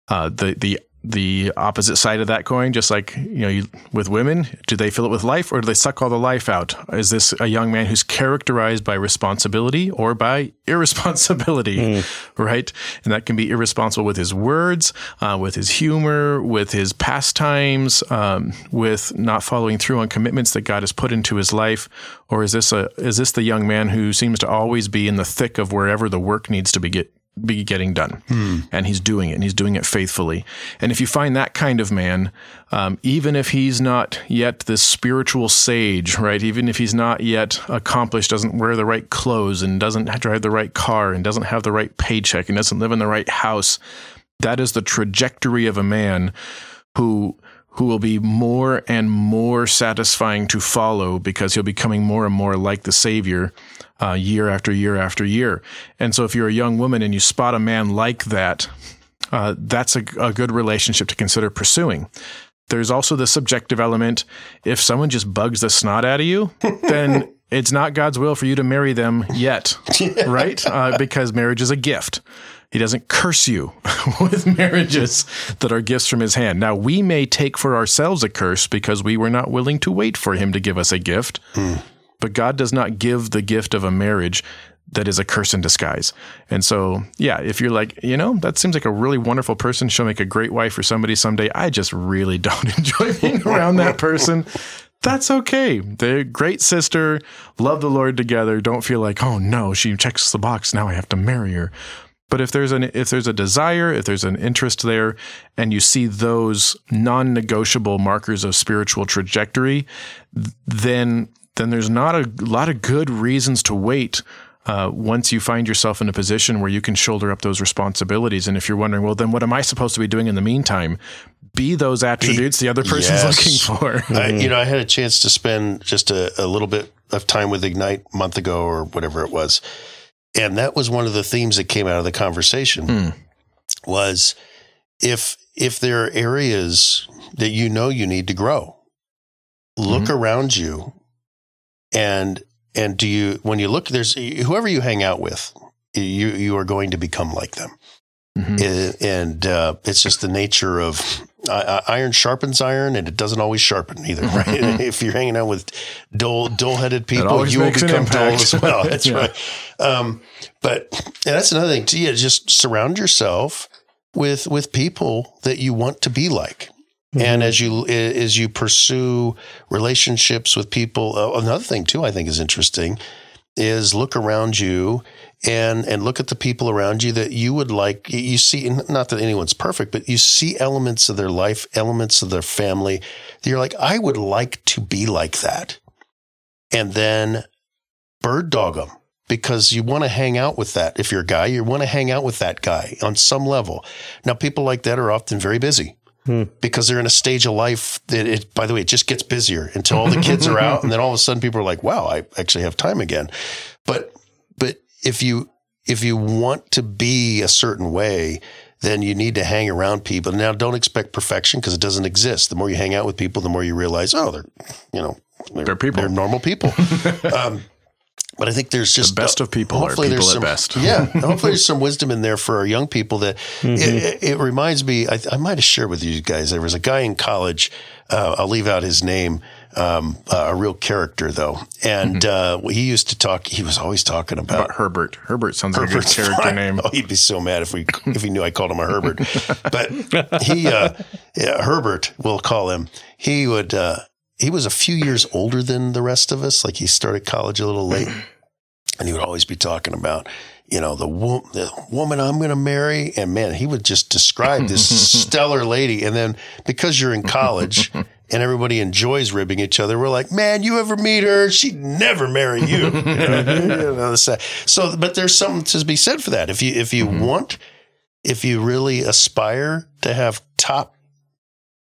Speaker 2: Uh, the the the opposite side of that coin, just like you know, you, with women, do they fill it with life or do they suck all the life out? Is this a young man who's characterized by responsibility or by *laughs* irresponsibility, right? And that can be irresponsible with his words, uh, with his humor, with his pastimes, um, with not following through on commitments that God has put into his life, or is this a is this the young man who seems to always be in the thick of wherever the work needs to be get be getting done. And he's doing it and he's doing it faithfully. And if you find that kind of man, um, even if he's not yet this spiritual sage, right? Even if he's not yet accomplished, doesn't wear the right clothes and doesn't drive the right car and doesn't have the right paycheck and doesn't live in the right house, that is the trajectory of a man who who will be more and more satisfying to follow because he'll be coming more and more like the Savior uh, year after year after year. And so, if you're a young woman and you spot a man like that, uh, that's a, a good relationship to consider pursuing. There's also the subjective element. If someone just bugs the snot out of you, *laughs* then it's not God's will for you to marry them yet, *laughs* right? Uh, because marriage is a gift. He doesn't curse you *laughs* with marriages that are gifts from his hand. Now, we may take for ourselves a curse because we were not willing to wait for him to give us a gift, but God does not give the gift of a marriage that is a curse in disguise. And so, yeah, if you're like, you know, that seems like a really wonderful person, she'll make a great wife for somebody someday. I just really *laughs* don't enjoy being around that person. That's okay. They're great sister, love the Lord together. Don't feel like, oh no, she checks the box. Now I have to marry her. But if there's an if there's a desire, if there's an interest there, and you see those non-negotiable markers of spiritual trajectory, then then there's not a lot of good reasons to wait uh, once you find yourself in a position where you can shoulder up those responsibilities. And if you're wondering, well, then what am I supposed to be doing in the meantime? Be those attributes the other person's
Speaker 3: Yes.
Speaker 2: looking for. *laughs*
Speaker 3: I, you know, I had a chance to spend just a, a little bit of time with Ignite a month ago or whatever it was. And that was one of the themes that came out of the conversation
Speaker 2: Hmm.
Speaker 3: was if if there are areas that you know you need to grow, look around you and and do you when you look there's whoever you hang out with, you you are going to become like them.
Speaker 2: Mhm.
Speaker 3: Uh, and uh, it's just the nature of uh, iron sharpens iron, and it doesn't always sharpen either. *laughs* Right? *laughs* if you're hanging out with dull, dull-headed people, you will become dull as well. *laughs* That's
Speaker 2: Yeah.
Speaker 3: right. Um, but and that's another thing too. Yeah, just surround yourself with with people that you want to be like. And as you as you pursue relationships with people, uh, another thing too, I think is interesting, is look around you and and look at the people around you that you would like. You see, not that anyone's perfect, but you see elements of their life, elements of their family. That you're like, I would like to be like that, and then bird dog them because you want to hang out with that. If you're a guy, you want to hang out with that guy on some level. Now, people like that are often very busy because they're in a stage of life that it, by the way, it just gets busier until all the kids are out. And then all of a sudden people are like, wow, I actually have time again. But, but if you, if you want to be a certain way, then you need to hang around people. Now, don't expect perfection because it doesn't exist. The more you hang out with people, the more you realize, oh, they're, you know, they're,
Speaker 2: They're people.
Speaker 3: They're normal people. *laughs* um, but I think there's just the
Speaker 2: best of people are
Speaker 3: hopefully
Speaker 2: people
Speaker 3: there's
Speaker 2: at
Speaker 3: some,
Speaker 2: best.
Speaker 3: Yeah, *laughs* hopefully there's some wisdom in there for our young people. That
Speaker 2: Mm-hmm.
Speaker 3: it, it, it reminds me. I, I might have shared with you guys. There was a guy in college. Uh, I'll leave out his name, Um, uh, a real character though, and uh, he used to talk. He was always talking about
Speaker 2: About Herbert. Herbert sounds like
Speaker 3: Herbert's
Speaker 2: a good *laughs* character
Speaker 3: fine.
Speaker 2: name.
Speaker 3: Oh, he'd be so mad if we if he knew I called him a Herbert. *laughs* But he, uh, yeah, Herbert, we'll call him. He would. He was a few years older than the rest of us. Like he started college a little late, *clears throat* and he would always be talking about, you know, the wo- the woman I'm going to marry. And man, he would just describe this *laughs* stellar lady. And then because you're in college. *laughs* And everybody enjoys ribbing each other. We're like, man, you ever meet her? She'd never marry you. *laughs* You know, so- so, but there's something to be said for that. If you if you mm-hmm. want, if you really aspire to have top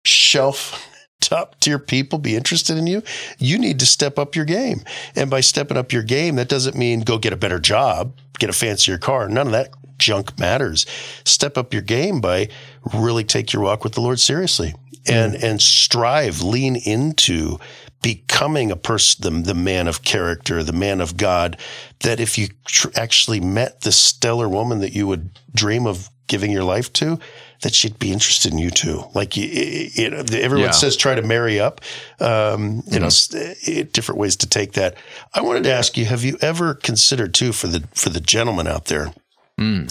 Speaker 3: shelf, top tier people be interested in you, you need to step up your game. And by stepping up your game, that doesn't mean go get a better job, get a fancier car. None of that junk matters. Step up your game by really take your walk with the Lord seriously and mm. and strive, lean into becoming a person, the, the man of character, the man of God, that if you tr- actually met the stellar woman that you would dream of giving your life to, that she'd be interested in you too. Like you, you know, everyone
Speaker 2: Yeah.
Speaker 3: says try to marry up. Um, you know, s- eh, different ways to take that. I wanted to ask you: Have you ever considered too for the for the gentleman out there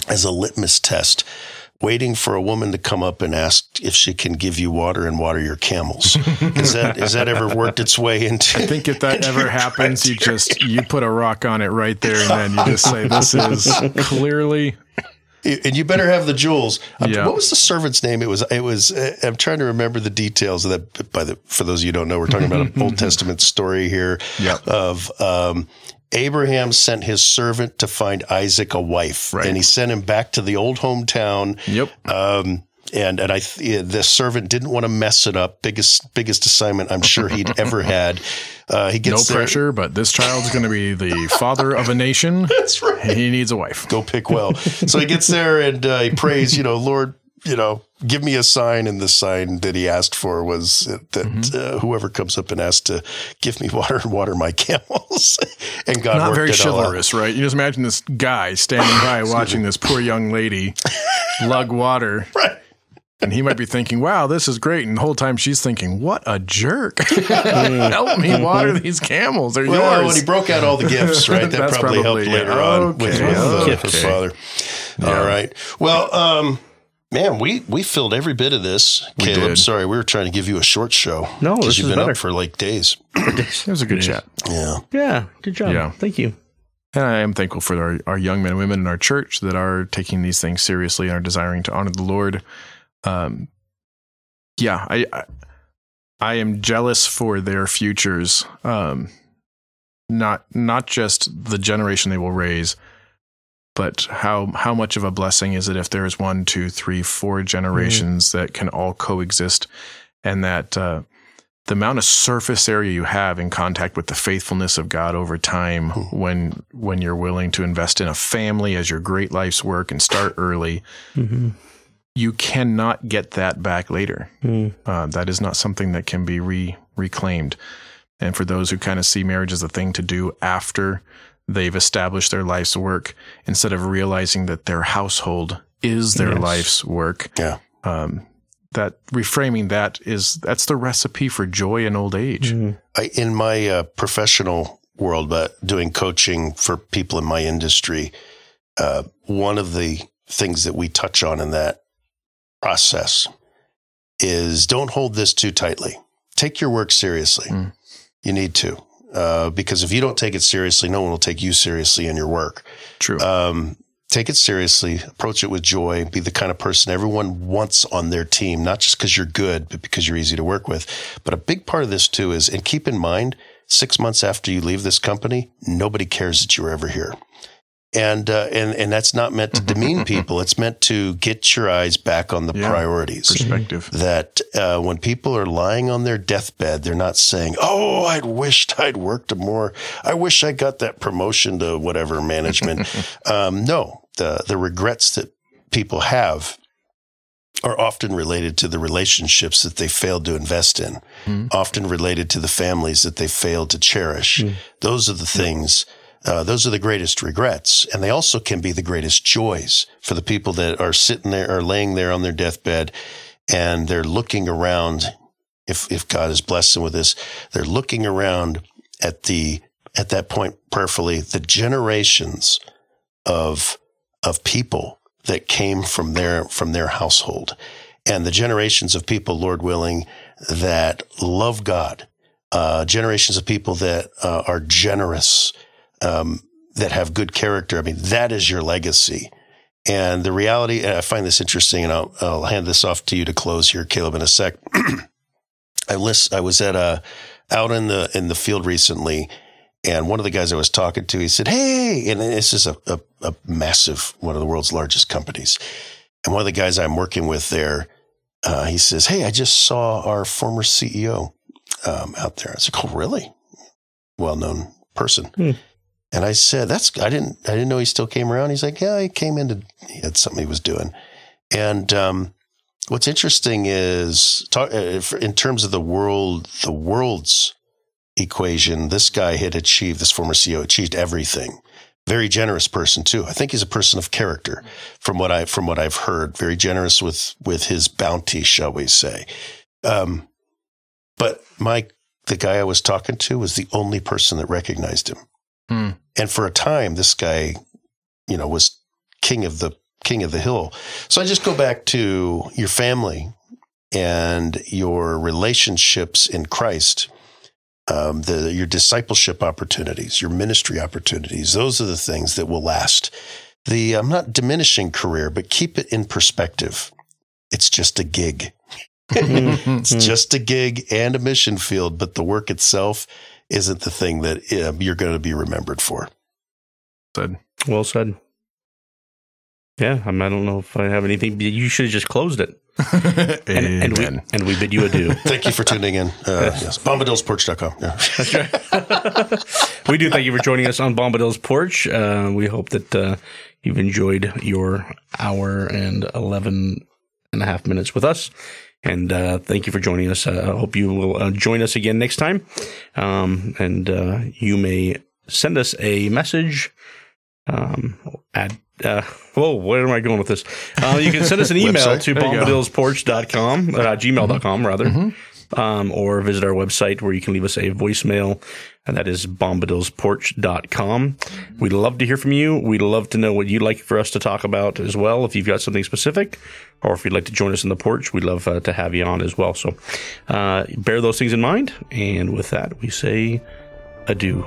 Speaker 3: as a litmus test? Waiting for a woman to come up and ask if she can give you water and water your camels. *laughs* Is that has that ever worked its way into?
Speaker 2: I think if that ever happens, you just you put a rock on it right there, and then you just say, "This is *laughs* clearly."
Speaker 3: And you better have the jewels. Um,
Speaker 2: Yeah.
Speaker 3: What was the servant's name? It was. It was. Uh, I'm trying to remember the details of that. By the for those of you who don't know, we're talking about an *laughs* Old Testament story here
Speaker 2: Yep.
Speaker 3: of. Um, Abraham sent his servant to find Isaac a wife,
Speaker 2: Right.
Speaker 3: and he sent him back to the old hometown.
Speaker 2: Yep.
Speaker 3: Um, and and I th- the servant didn't want to mess it up. Biggest biggest assignment I'm sure he'd *laughs* ever had. Uh, he
Speaker 2: No
Speaker 3: gets there-
Speaker 2: pressure, but this child's going to be the father of a nation. *laughs*
Speaker 3: That's right.
Speaker 2: He needs a wife.
Speaker 3: go pick well. so he gets there and uh, he prays, you know, Lord, you know, give me a sign. And the sign that he asked for was that
Speaker 2: Mm-hmm.
Speaker 3: uh, whoever comes up and asks to give me *laughs* water and water my camels. and God
Speaker 2: Not
Speaker 3: worked
Speaker 2: very
Speaker 3: it all out.
Speaker 2: chivalrous, right? You just imagine this guy standing by watching this poor young lady lug water.
Speaker 3: Right.
Speaker 2: And he might be thinking, wow, this is great. And the whole time she's thinking, what a jerk. *laughs* Help me water these camels. They're
Speaker 3: Well,
Speaker 2: yours.
Speaker 3: when he broke out all the gifts, right? *laughs* That probably,
Speaker 2: probably-
Speaker 3: helped later
Speaker 2: yeah.
Speaker 3: on with,
Speaker 2: Okay,
Speaker 3: with uh,
Speaker 2: okay.
Speaker 3: his father. All right. Well, um, man, we we filled every bit of this. Caleb,
Speaker 2: did.
Speaker 3: sorry, we were trying to give you a short show.
Speaker 1: No,
Speaker 3: 'cause
Speaker 1: this
Speaker 3: you've
Speaker 1: is
Speaker 3: been
Speaker 1: better.
Speaker 3: up for like days. *coughs*
Speaker 2: it was a good chat.
Speaker 3: Yeah.
Speaker 1: Yeah, good job.
Speaker 2: Yeah.
Speaker 1: Thank you.
Speaker 2: And I am thankful for our, our young men and women in our church that are taking these things seriously and are desiring to honor the Lord. Um, yeah, I, I I am jealous for their futures. Um, not not just the generation they will raise, but how how much of a blessing is it if there is one, two, three, four generations that can all coexist, and that uh, the amount of surface area you have in contact with the faithfulness of God over time when when you're willing to invest in a family as your great life's work and start early,
Speaker 1: Mm-hmm.
Speaker 2: You cannot get that back later.
Speaker 1: Mm.
Speaker 2: Uh, that is not something that can be re- reclaimed. And for those who kind of see marriage as a thing to do after they've established their life's work, instead of realizing that their household is their
Speaker 1: Yes.
Speaker 2: life's work,
Speaker 3: Yeah.
Speaker 2: um, that reframing that is that's the recipe for joy in old age.
Speaker 1: Mm.
Speaker 3: I, in my uh, professional world, but doing coaching for people in my industry, uh, one of the things that we touch on in that process is don't hold this too tightly. Take your work seriously.
Speaker 2: Mm.
Speaker 3: You need to, uh, because if you don't take it seriously, no one will take you seriously in your work.
Speaker 2: True.
Speaker 3: Um, take it seriously, approach it with joy, be the kind of person everyone wants on their team, not just because you're good, but because you're easy to work with. But a big part of this too is, and keep in mind, six months after you leave this company, nobody cares that you were ever here. And, uh, and, and that's not meant to *laughs* demean people. It's meant to get your eyes back on the
Speaker 2: Yeah.
Speaker 3: priorities
Speaker 2: Perspective.
Speaker 3: that uh, when people are lying on their deathbed, they're not saying, "Oh, I'd wished I'd worked more. I wish I got that promotion to whatever management." *laughs* um, no, the the regrets that people have are often related to the relationships that they failed to invest in,
Speaker 2: Mhm.
Speaker 3: often related to the families that they failed to cherish.
Speaker 1: Mm.
Speaker 3: Those are the things. Uh, those are the greatest regrets, and they also can be the greatest joys for the people that are sitting there or laying there on their deathbed, and they're looking around if if God has blessed them with this, they're looking around at the at that point prayerfully the generations of of people that came from their from their household and the generations of people, Lord willing, that love God, uh, generations of people that uh, are generous, um, that have good character. I mean, that is your legacy. And the reality, and I find this interesting, and I'll, I'll hand this off to you to close here, Caleb, in a sec. *clears throat* I list, I was at a out in the in the field recently, and one of the guys I was talking to, he said, "Hey," and this is a, a, a massive one of the world's largest companies, and one of the guys I'm working with there, uh, he says, "Hey, I just saw our former CEO um, out there." I said, "Oh, really? Well known person."
Speaker 1: Hmm.
Speaker 3: And I said, "That's I didn't I didn't know he still came around." He's like, "Yeah, he came in to he had something he was doing." And um, what's interesting is talk, uh, in terms of the world, the world's equation. This guy had achieved this former CEO achieved everything. Very generous person too. I think he's a person of character, from what I from what I've heard. Very generous with with his bounty, shall we say? Um, but Mike, the guy I was talking to, was the only person that recognized him.
Speaker 2: Hmm.
Speaker 3: And for a time, this guy, you know, was king of the king of the hill. So I just go back to your family and your relationships in Christ, um, the your discipleship opportunities, your ministry opportunities. Those are the things that will last. The I'm not diminishing career, but keep it in perspective. It's just a gig. *laughs* it's just a gig and a mission field, but the work itself isn't the thing that uh, you're going to be remembered for.
Speaker 2: Said.
Speaker 1: Well said. Yeah, I, mean, I don't know if I have anything. You should have just closed it. *laughs* And, and we and we bid you adieu. *laughs*
Speaker 3: Thank you for tuning in. Uh, yes, bombadilsporch.com. Yeah.
Speaker 1: That's right. we do thank you for joining us on Bombadil's Porch. Uh, we hope that uh, you've enjoyed your hour and 11 and a half minutes with us. And uh, thank you for joining us. Uh, I hope you will uh, join us again next time. Um, and uh, you may send us a message um, at uh, whoa, where am I going with this? Uh, you can send us an *laughs* email to
Speaker 2: There you go.
Speaker 1: bombadilsporch.com, uh, gmail.com rather, um, or visit our website where you can leave us a voicemail, and that is bombadilsporch.com. We'd love to hear from you. We'd love to know what you'd like for us to talk about as well. If you've got something specific, or if you'd like to join us in the porch, we'd love uh, to have you on as well. So uh, bear those things in mind. And with that, we say adieu.